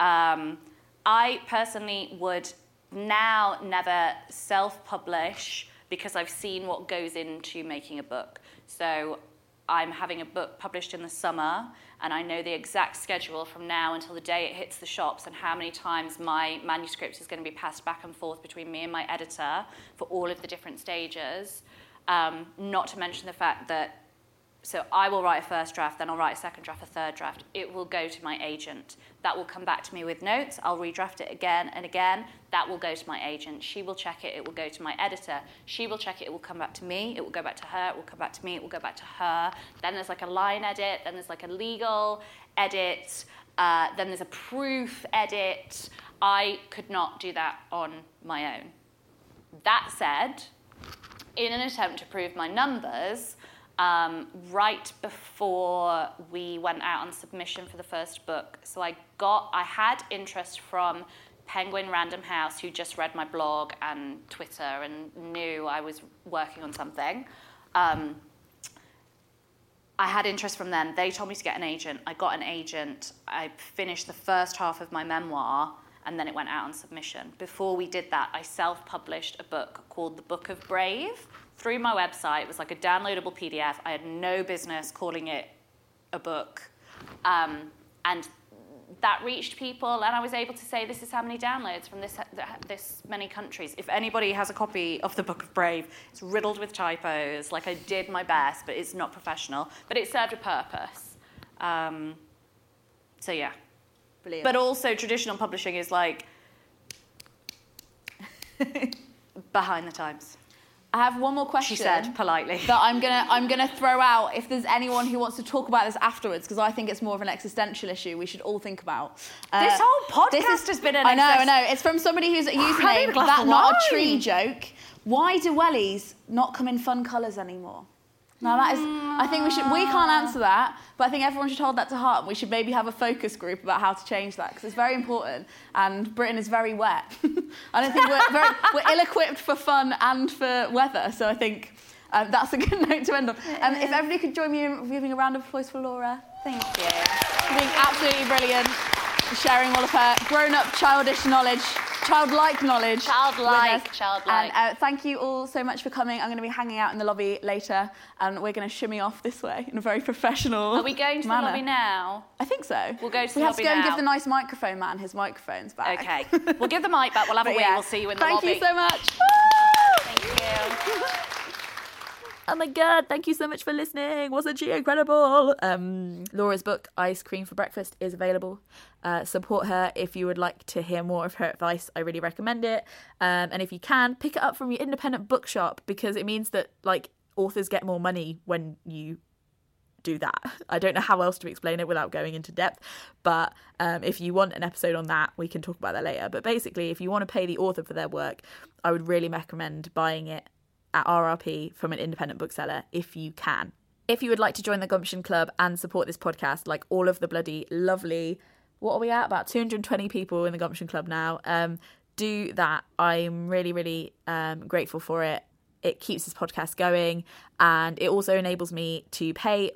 Um, I personally would now never self publish because I've seen what goes into making a book. So I'm having a book published in the summer, and I know the exact schedule from now until the day it hits the shops and how many times my manuscript is going to be passed back and forth between me and my editor for all of the different stages. Um, not to mention the fact that so I will write a first draft, then I'll write a second draft, a third draft. It will go to my agent. That will come back to me with notes. I'll redraft it again and again. That will go to my agent. She will check it. It will go to my editor. She will check it. It will come back to me. It will go back to her. It will come back to me. It will go back to her. Then there's like a line edit. Then there's like a legal edit. Uh, then there's a proof edit. I could not do that on my own. That said, in an attempt to prove my numbers, um, right before we went out on submission for the first book. So I got, I had interest from Penguin Random House, who just read my blog and Twitter and knew I was working on something. Um, I had interest from them. They told me to get an agent. I got an agent. I finished the first half of my memoir and then it went out on submission. Before we did that, I self published a book called The Book of Brave through my website. It was like a downloadable PDF. I had no business calling it a book. Um, and that reached people, and I was able to say, this is how many downloads from this, this many countries. If anybody has a copy of the Book of Brave, it's riddled with typos. Like, I did my best, but it's not professional. But it served a purpose. Um, so, yeah. Brilliant. But also, traditional publishing is like (laughs) behind the times. I have one more question. She said politely. That I'm gonna I'm gonna throw out if there's anyone who wants to talk about this afterwards because I think it's more of an existential issue we should all think about. Uh, This whole podcast this is- has been an I know, I know. It's from somebody who's using glass that not a tree joke. Why do wellies not come in fun colours anymore? Now that is, I think we should. We can't answer that, but I think everyone should hold that to heart. We should maybe have a focus group about how to change that because it's very important. And Britain is very wet. (laughs) I don't think we're very, we're ill-equipped for fun and for weather. So I think um, that's a good (laughs) note to end on. Um, if everybody could join me in giving a round of applause for Laura, thank you. Being absolutely brilliant, sharing all of her grown-up, childish knowledge, childlike knowledge. Childlike, childlike. And uh, thank you all so much for coming. I'm going to be hanging out in the lobby later, and we're going to shimmy off this way in a very professional. Are we going to manner. the lobby now? I think so. We'll go to we the have to lobby go and give the nice microphone man his microphones back. Okay. we'll give the mic back. We'll have a wee. yeah, We'll see you in the thank lobby. Thank you so much. Thank you. (laughs) Oh my god, thank you so much for listening. Wasn't she incredible? Um, Laura's book, Ice Cream for Breakfast, is available. Uh, support her if you would like to hear more of her advice. I really recommend it. Um, and if you can, pick it up from your independent bookshop because it means that like authors get more money when you do that. (laughs) I don't know how else to explain it without going into depth, but um, if you want an episode on that, we can talk about that later. But basically, if you want to pay the author for their work, I would really recommend buying it at RRP from an independent bookseller if you can. If you would like to join the Gumption Club and support this podcast, like all of the bloody lovely, what are we at? About 220 people in the Gumption Club now. Um, do that. I'm really, really um, grateful for it. It keeps this podcast going and it also enables me to pay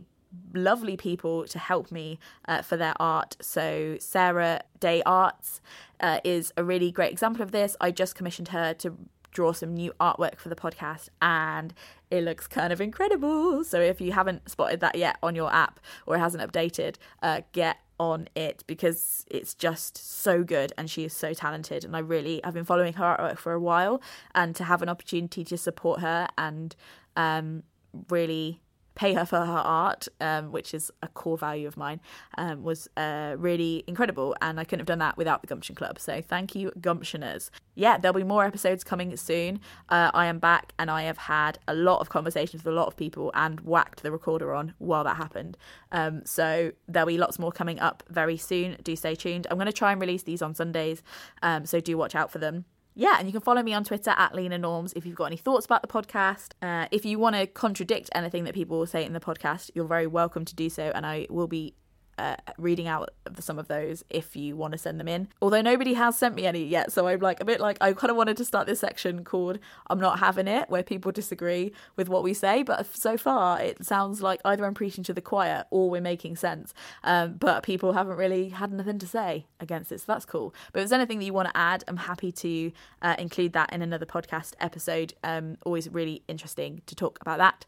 lovely people to help me uh, for their art. So, Sarah Day Arts uh, is a really great example of this. I just commissioned her to draw some new artwork for the podcast and it looks kind of incredible. So if you haven't spotted that yet on your app or it hasn't updated, uh, get on it because it's just so good and she is so talented and I really I've been following her artwork for a while and to have an opportunity to support her and um, really pay her for her art, um, which is a core value of mine, um, was uh, really incredible. And I couldn't have done that without the Gumption Club. So thank you, Gumptioners. Yeah, there'll be more episodes coming soon. Uh, I am back and I have had a lot of conversations with a lot of people and whacked the recorder on while that happened. Um, so there'll be lots more coming up very soon. Do stay tuned. I'm going to try and release these on Sundays. Um, so do watch out for them yeah, and you can follow me on Twitter at Lena Norms if you've got any thoughts about the podcast. Uh, if you want to contradict anything that people will say in the podcast, you're very welcome to do so, and I will be uh, reading out some of those if you want to send them in. Although nobody has sent me any yet, so I'm like a bit like I kind of wanted to start this section called "I'm not having it," where people disagree with what we say. But so far, it sounds like either I'm preaching to the choir or we're making sense. Um, but people haven't really had nothing to say against it, so that's cool. But if there's anything that you want to add, I'm happy to uh, include that in another podcast episode. Um, always really interesting to talk about that.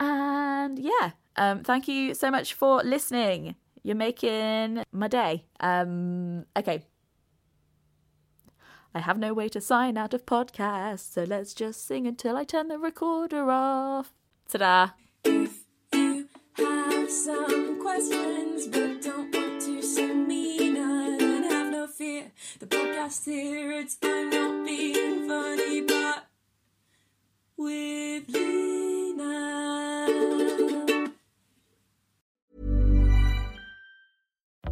And yeah, um, thank you so much for listening. You're making my day. Um, okay. I have no way to sign out of podcasts, so let's just sing until I turn the recorder off. Ta-da! If you have some questions but don't want to send me none, have no fear. The podcast here, it's I'm not being funny, but with Lena.